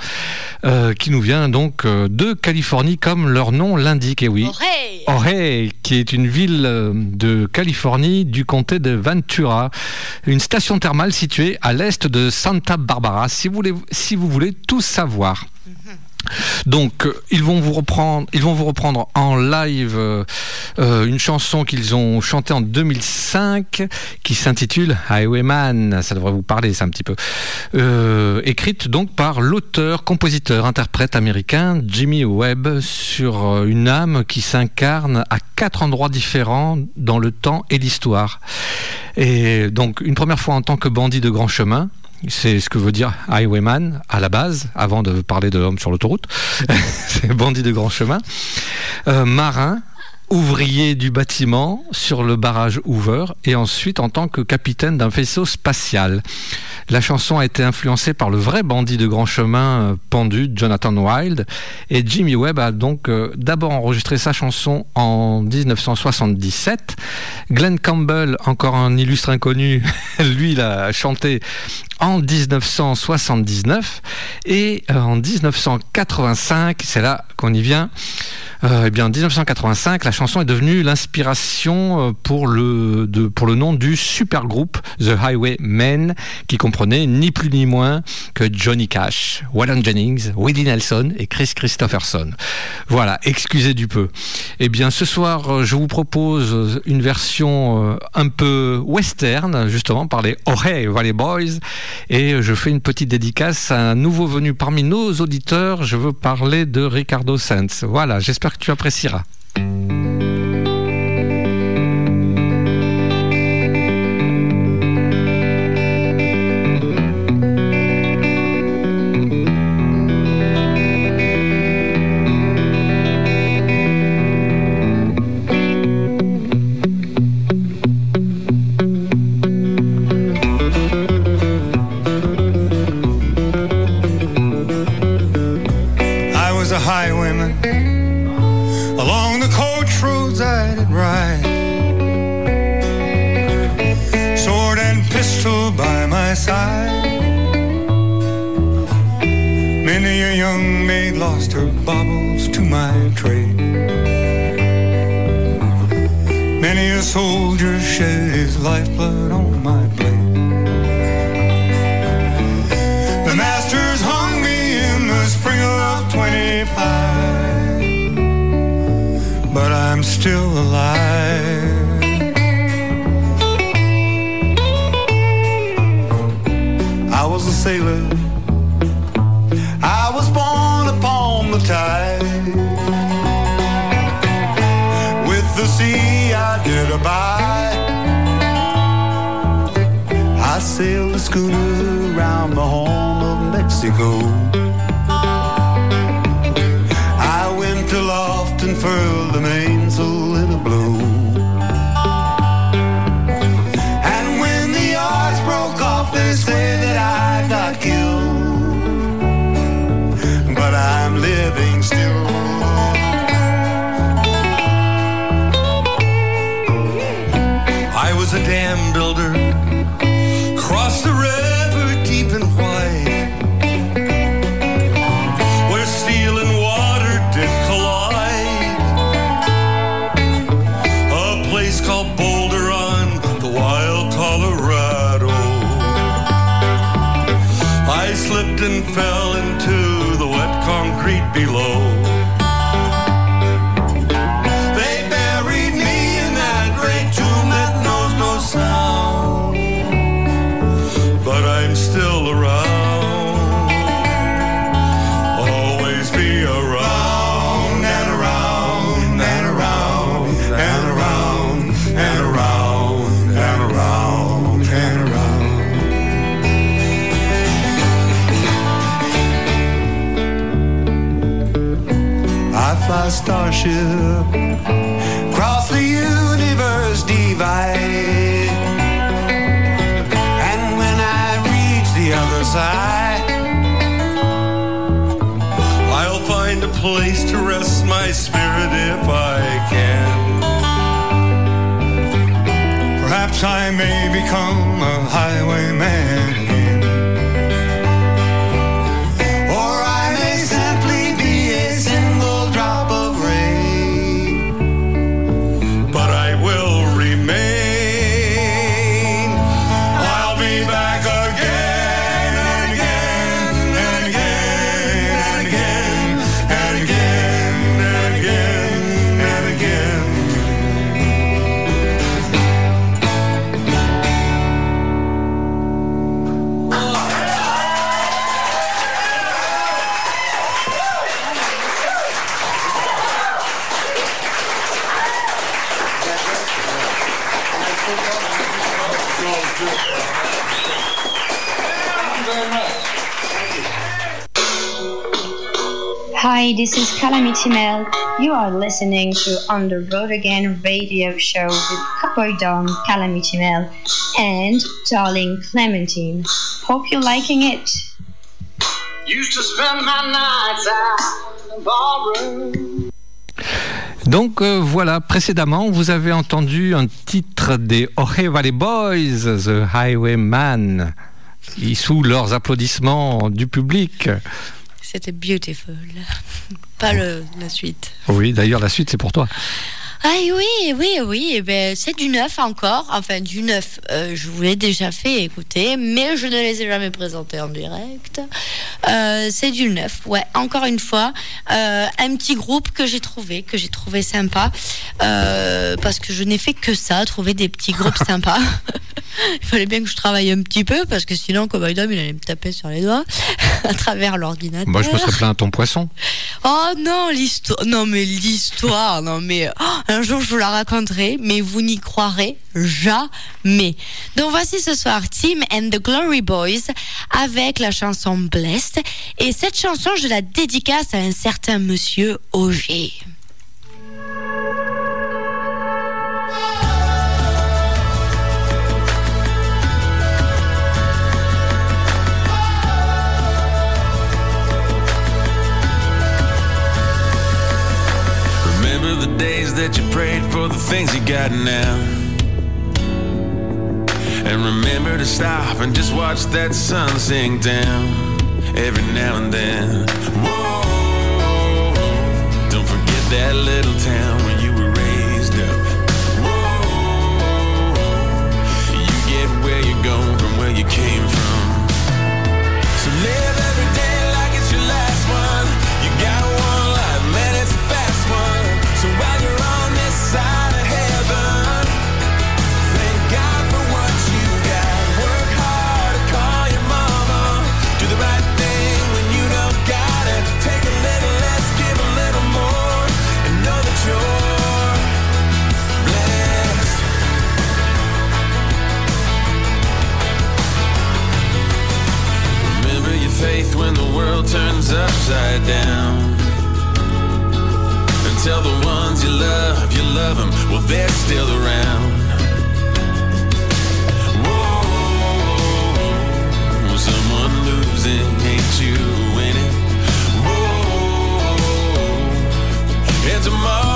euh, qui nous vient donc euh, de Californie, comme leur nom l'indique. Et oui, qui est une ville de Californie du comté de Ventura, une station thermale située à l'est de Santa Barbara. Si vous voulez, si vous voulez tout savoir. Donc euh, ils vont vous reprendre, en live euh, euh, une chanson qu'ils ont chantée en 2005 qui s'intitule Highwayman. Ça devrait vous parler, ça un petit peu. Écrite donc par l'auteur, compositeur, interprète américain Jimmy Webb sur une âme qui s'incarne à quatre endroits différents dans le temps et l'histoire. Et donc une première fois en tant que bandit de grand chemin. C'est ce que veut dire highwayman à la base, avant de parler de homme sur l'autoroute. C'est bandit de grand chemin. Euh, marin, ouvrier du bâtiment sur le barrage Hoover et ensuite en tant que capitaine d'un vaisseau spatial. La chanson a été influencée par le vrai bandit de grand chemin euh, pendu, Jonathan Wilde, et Jimmy Webb a donc euh, d'abord enregistré sa chanson en 1977. Glenn Campbell, encore un illustre inconnu, lui l'a chanté en 1979 et euh, en 1985, c'est là qu'on y vient. Euh, eh bien, en 1985, la chanson est devenue l'inspiration euh, pour le, pour le nom du supergroupe The Highwaymen, qui comprenait ni plus ni moins que Johnny Cash, Waylon Jennings, Willie Nelson et Chris Christopherson. Voilà, excusez du peu. Eh bien, ce soir, euh, je vous propose une version un peu western, justement, par les Ojai Valley Boys, et je fais une petite dédicace à un nouveau venu parmi nos auditeurs. Je veux parler de Ricardo Sanz. Voilà, j'espère que tu apprécieras. ship Calamity Mel. You are listening to On the Road Again radio show with Cowboy Dom, Calamity Mel, and Darling Clementine. Hope you're liking it. Used to spend my nights out in the ballroom. Donc euh, voilà, précédemment, vous avez entendu un titre des Ohio Valley Boys, The Highwayman, et sous leurs applaudissements du public. C'était beautiful. Pas le, la suite. Oui, d'ailleurs, la suite, c'est pour toi. Ah oui, oui, oui, eh ben, c'est du neuf encore. Enfin, du neuf, euh, je vous l'ai déjà fait écouter, mais je ne les ai jamais présentés en direct. Euh, c'est du neuf, ouais, encore une fois. euh, un petit groupe que j'ai trouvé, que j'ai trouvé sympa, parce que je n'ai fait que ça, trouver des petits groupes sympas. Il fallait bien que je travaille un petit peu, parce que sinon, Cowboy Dom, il allait me taper sur les doigts à travers l'ordinateur. Moi, je me serais plaint à ton poisson. Oh non, l'histoire. Non, mais l'histoire. Non, mais oh, un jour je vous la raconterai, mais vous n'y croirez jamais. Donc voici ce soir Tim and the Glory Boys avec la chanson Blessed. Et cette chanson, je la dédicace à un certain monsieur Auger. That you prayed for the things you got now. And remember to stop and just watch that sun sink down every now and then. Whoa, don't forget that little town where you were raised up. Whoa, you get where you're going from where you came from. World turns upside down. And tell the ones you love, you love them, well, they're still around. Whoa, someone losing ain't you winning. Whoa, and tomorrow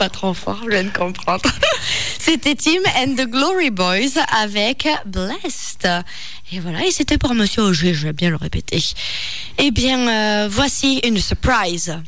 pas trop fort, je viens de comprendre. C'était Tim and the Glory Boys avec Blessed. Et voilà, et c'était pour Monsieur Auger, je vais bien le répéter. Eh bien, euh, voici une surprise.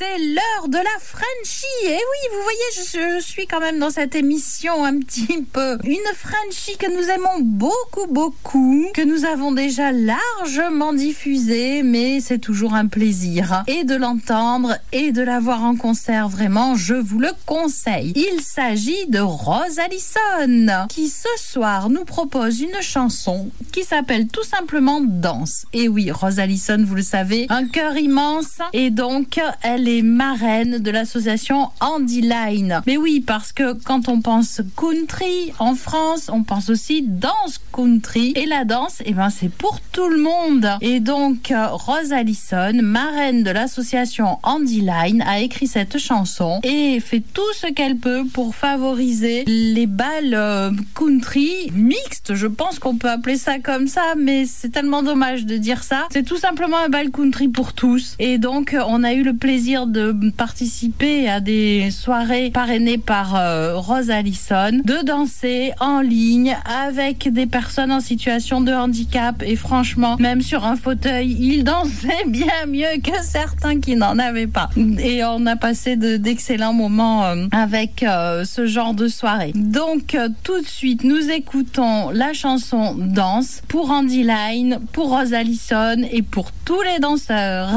C'est l'heure de la Frenchie. Et oui, vous voyez, je, je suis quand même dans cette émission un petit peu. Une Frenchie que nous aimons beaucoup, beaucoup, que nous avons déjà largement diffusée, mais c'est toujours un plaisir. Et de l'entendre et de la voir en concert, vraiment, je vous le conseille. Il s'agit de Rose Allison, qui ce soir nous propose une chanson qui s'appelle tout simplement Danse. Et oui, Rose Allison, vous le savez, un cœur immense. Et donc, elle est marraine de l'association Andy Line. Mais oui, parce que quand on pense country en France, on pense aussi danse country. Et la danse, eh ben, c'est pour tout le monde. Et donc, euh, Rose Allison, marraine de l'association Andy Line, a écrit cette chanson et fait tout ce qu'elle peut pour favoriser les balles euh, country mixtes. Je pense qu'on peut appeler ça comme ça, mais c'est tellement dommage de dire ça. C'est tout simplement un bal country pour tous. Et donc, euh, on a eu le plaisir de participer à des soirées parrainées par euh, Rose Allison, de danser en ligne avec des personnes en situation de handicap. Et franchement, même sur un fauteuil, il dansait bien mieux que certains qui n'en avaient pas. Et on a passé de- d'excellents moments euh, avec euh, ce genre de soirée. Donc, euh, tout de suite, nous écoutons la chanson Danse pour Andy Line, pour Rose Allison et pour tous les danseurs.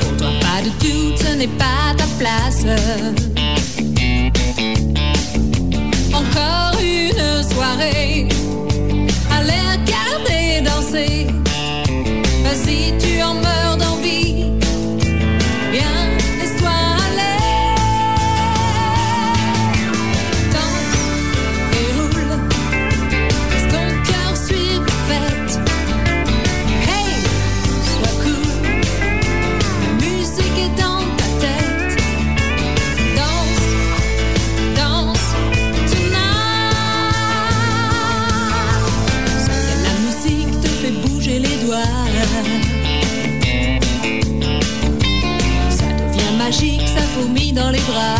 Pour toi, pas de doute, ce n'est pas ta place. Encore une soirée les regarder danser. Si tu en meurs dans les bras.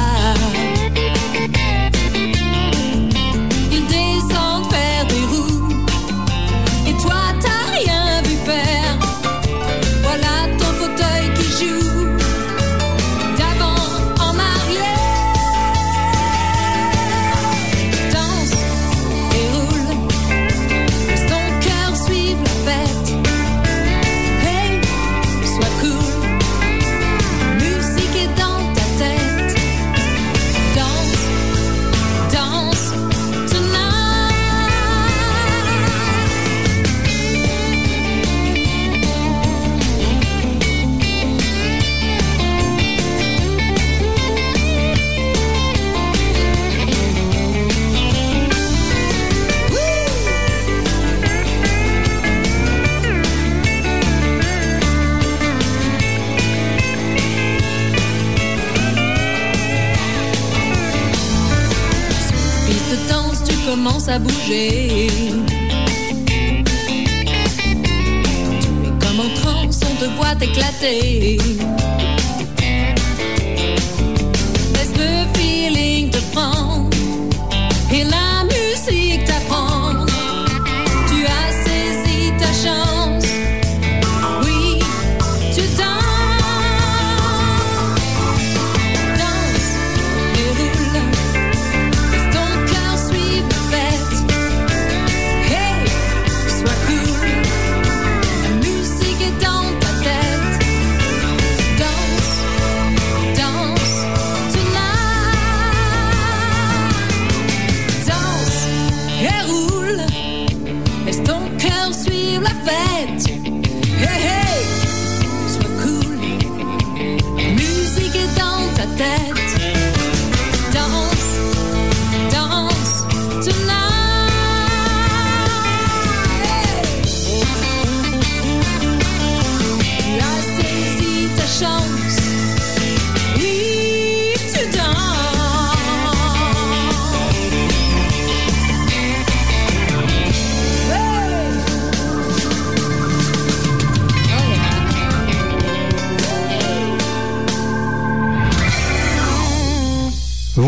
Bouger. Tu es comme en transe, on te voit t'éclater.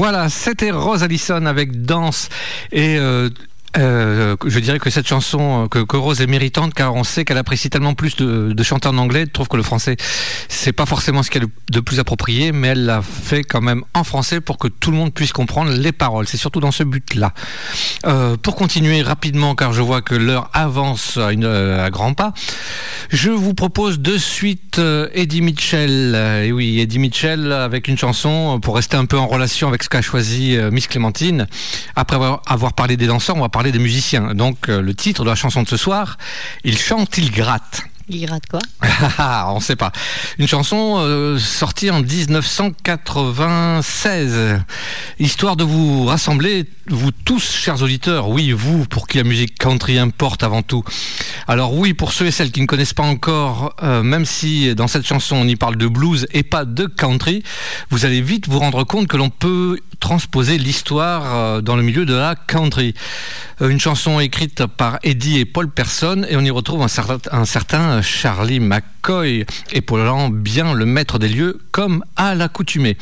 Voilà, c'était Rose Allison avec Danse. Et euh, euh, je dirais que cette chanson, euh, que, Rose est méritante car on sait qu'elle apprécie tellement plus de, de chanteurs en anglais, elle trouve que le français c'est pas forcément ce qu'elle de plus approprié, mais elle l'a fait quand même en français pour que tout le monde puisse comprendre les paroles. C'est surtout dans ce but-là. Euh, pour continuer rapidement, car je vois que l'heure avance à, grands pas, je vous propose de suite Eddie Mitchell. Et oui, Eddie Mitchell avec une chanson pour rester un peu en relation avec ce qu'a choisi Miss Clémentine. Après avoir parlé des danseurs, on va parler des musiciens. Donc euh, le titre de la chanson de ce soir, il chante, il gratte. Il gratte quoi Ah, on sait pas. Une chanson euh, sortie en 1996. Histoire de vous rassembler, vous tous, chers auditeurs, oui, vous, pour qui la musique country importe avant tout. Alors oui, pour ceux et celles qui ne connaissent pas encore, euh, même si dans cette chanson on y parle de blues et pas de country, vous allez vite vous rendre compte que l'on peut transposer l'histoire euh, dans le milieu de la country. Une chanson écrite par Eddie et Paul Person et on y retrouve un certain Charlie McCoy, épaulant bien le maître des lieux comme à l'accoutumée.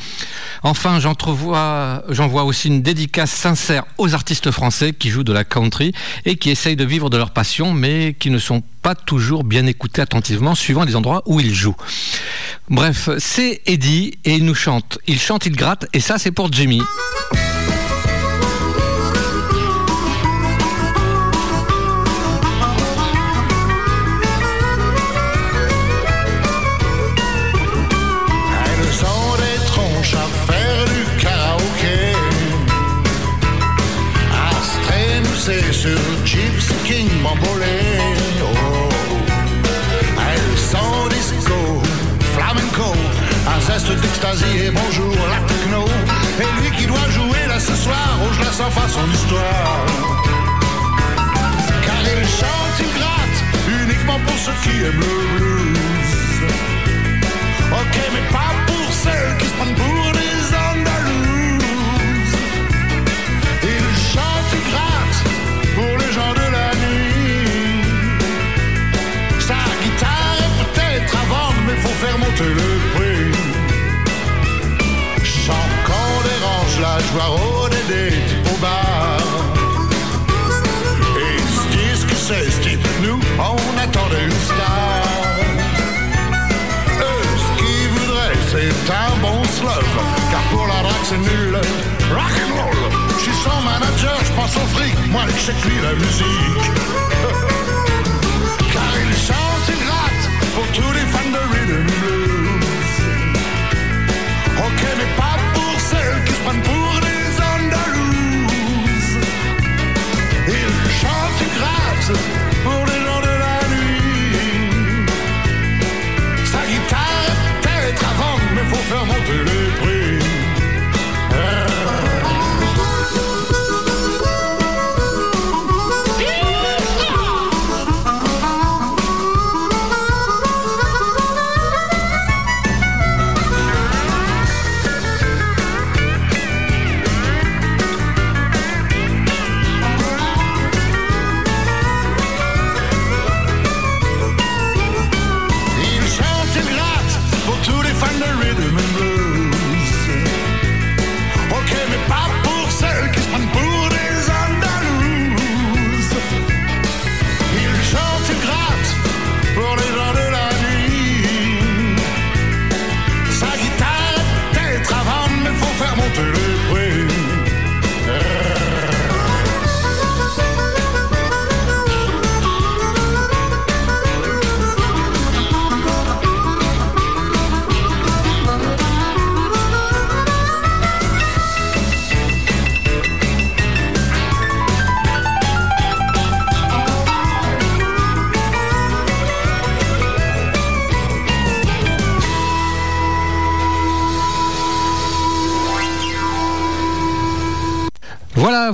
Enfin, j'entrevois- j'en vois aussi une dédicace sincère aux artistes français qui jouent de la country et qui essayent de vivre de leur passion mais qui ne sont pas toujours bien écoutés attentivement suivant les endroits où ils jouent. Bref, c'est Eddie et il nous chante. Il chante, il gratte et ça c'est pour Jimmy. Et bonjour la techno. Et lui qui doit jouer là ce soir, oh je la sens pas son histoire. Car il chante, il gratte, uniquement pour ceux qui aiment le blues. Ok, mais pas pour celles qui se prennent pour des Andalouses. Il chante, il gratte pour les gens de la nuit. Sa guitare est peut-être à vendre, mais faut faire monter le des au bar. Et ils se disent que c'est style, nous on attendait une star. Eux, ce qu'ils voudraient, c'est un bon slove. Car pour la drague, c'est nul. Rock'n'roll. Je suis son manager, je pense au fric. Moi, je lui, la musique. Car il chante, il gratte pour tous les fans de rhythm blues. Ok, mais pas pour celles qui se prennent pour pour les gens de la nuit. Sa guitare est peut-être vendre, mais faut faire monter les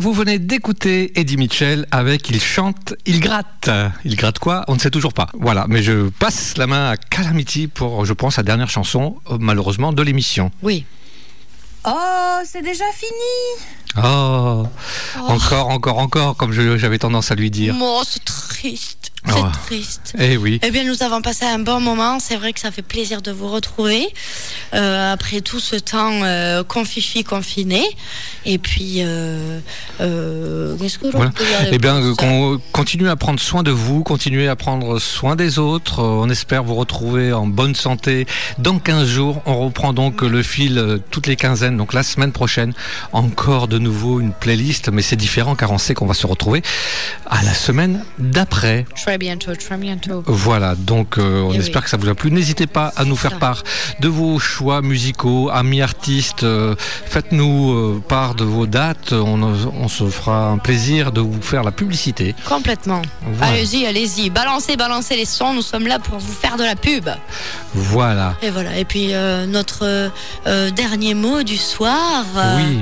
vous venez d'écouter Eddie Mitchell avec Il chante, il gratte. Il gratte quoi? On ne sait toujours pas. Voilà, mais je passe la main à Calamity pour, je pense, la dernière chanson, malheureusement, de l'émission. Oui. Oh, c'est déjà fini Oh, encore, encore, encore, comme j'avais tendance à lui dire. Oh, c'est triste. C'est Oh. triste. Eh oui. Eh bien, nous avons passé un bon moment. C'est vrai que ça fait plaisir de vous retrouver euh, après tout ce temps euh, confifi confiné. Et puis, euh, euh, qu'est-ce que l'on Voilà. peut dire de Eh bien, plus euh, qu'on continue à prendre soin de vous, continuez à prendre soin des autres. Euh, On espère vous retrouver en bonne santé dans 15 jours. On reprend donc le fil euh, toutes les quinzaines, donc la semaine prochaine. Encore de nouveau une playlist, mais c'est différent car on sait qu'on va se retrouver à la semaine d'après. Très bientôt, très bientôt. Voilà, donc euh, on Eh espère oui. que ça vous a plu. N'hésitez pas à nous faire ça. part de vos choix musicaux, amis artistes. euh, Faites-nous euh, part de vos dates. On, on se fera un plaisir de vous faire la publicité. Complètement. Voilà. Allez-y, allez-y. Balancez, balancez les sons. Nous sommes là pour vous faire de la pub. Voilà. Et voilà. Et puis, euh, notre euh, euh, dernier mot du soir. euh, Oui.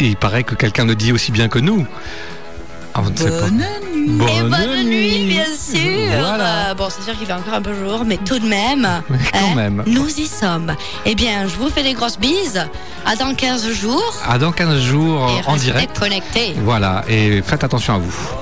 Et il paraît que quelqu'un le dit aussi bien que nous. Ah, on ne sait pas. Bonne Et bonne nuit, bien sûr. Voilà. Euh, bon, c'est sûr qu'il fait encore un peu jour, mais tout de même, hein, quand même. nous y sommes. Eh bien, je vous fais des grosses bises. À dans 15 jours. À dans 15 jours et en direct. connectés. Voilà, et faites attention à vous.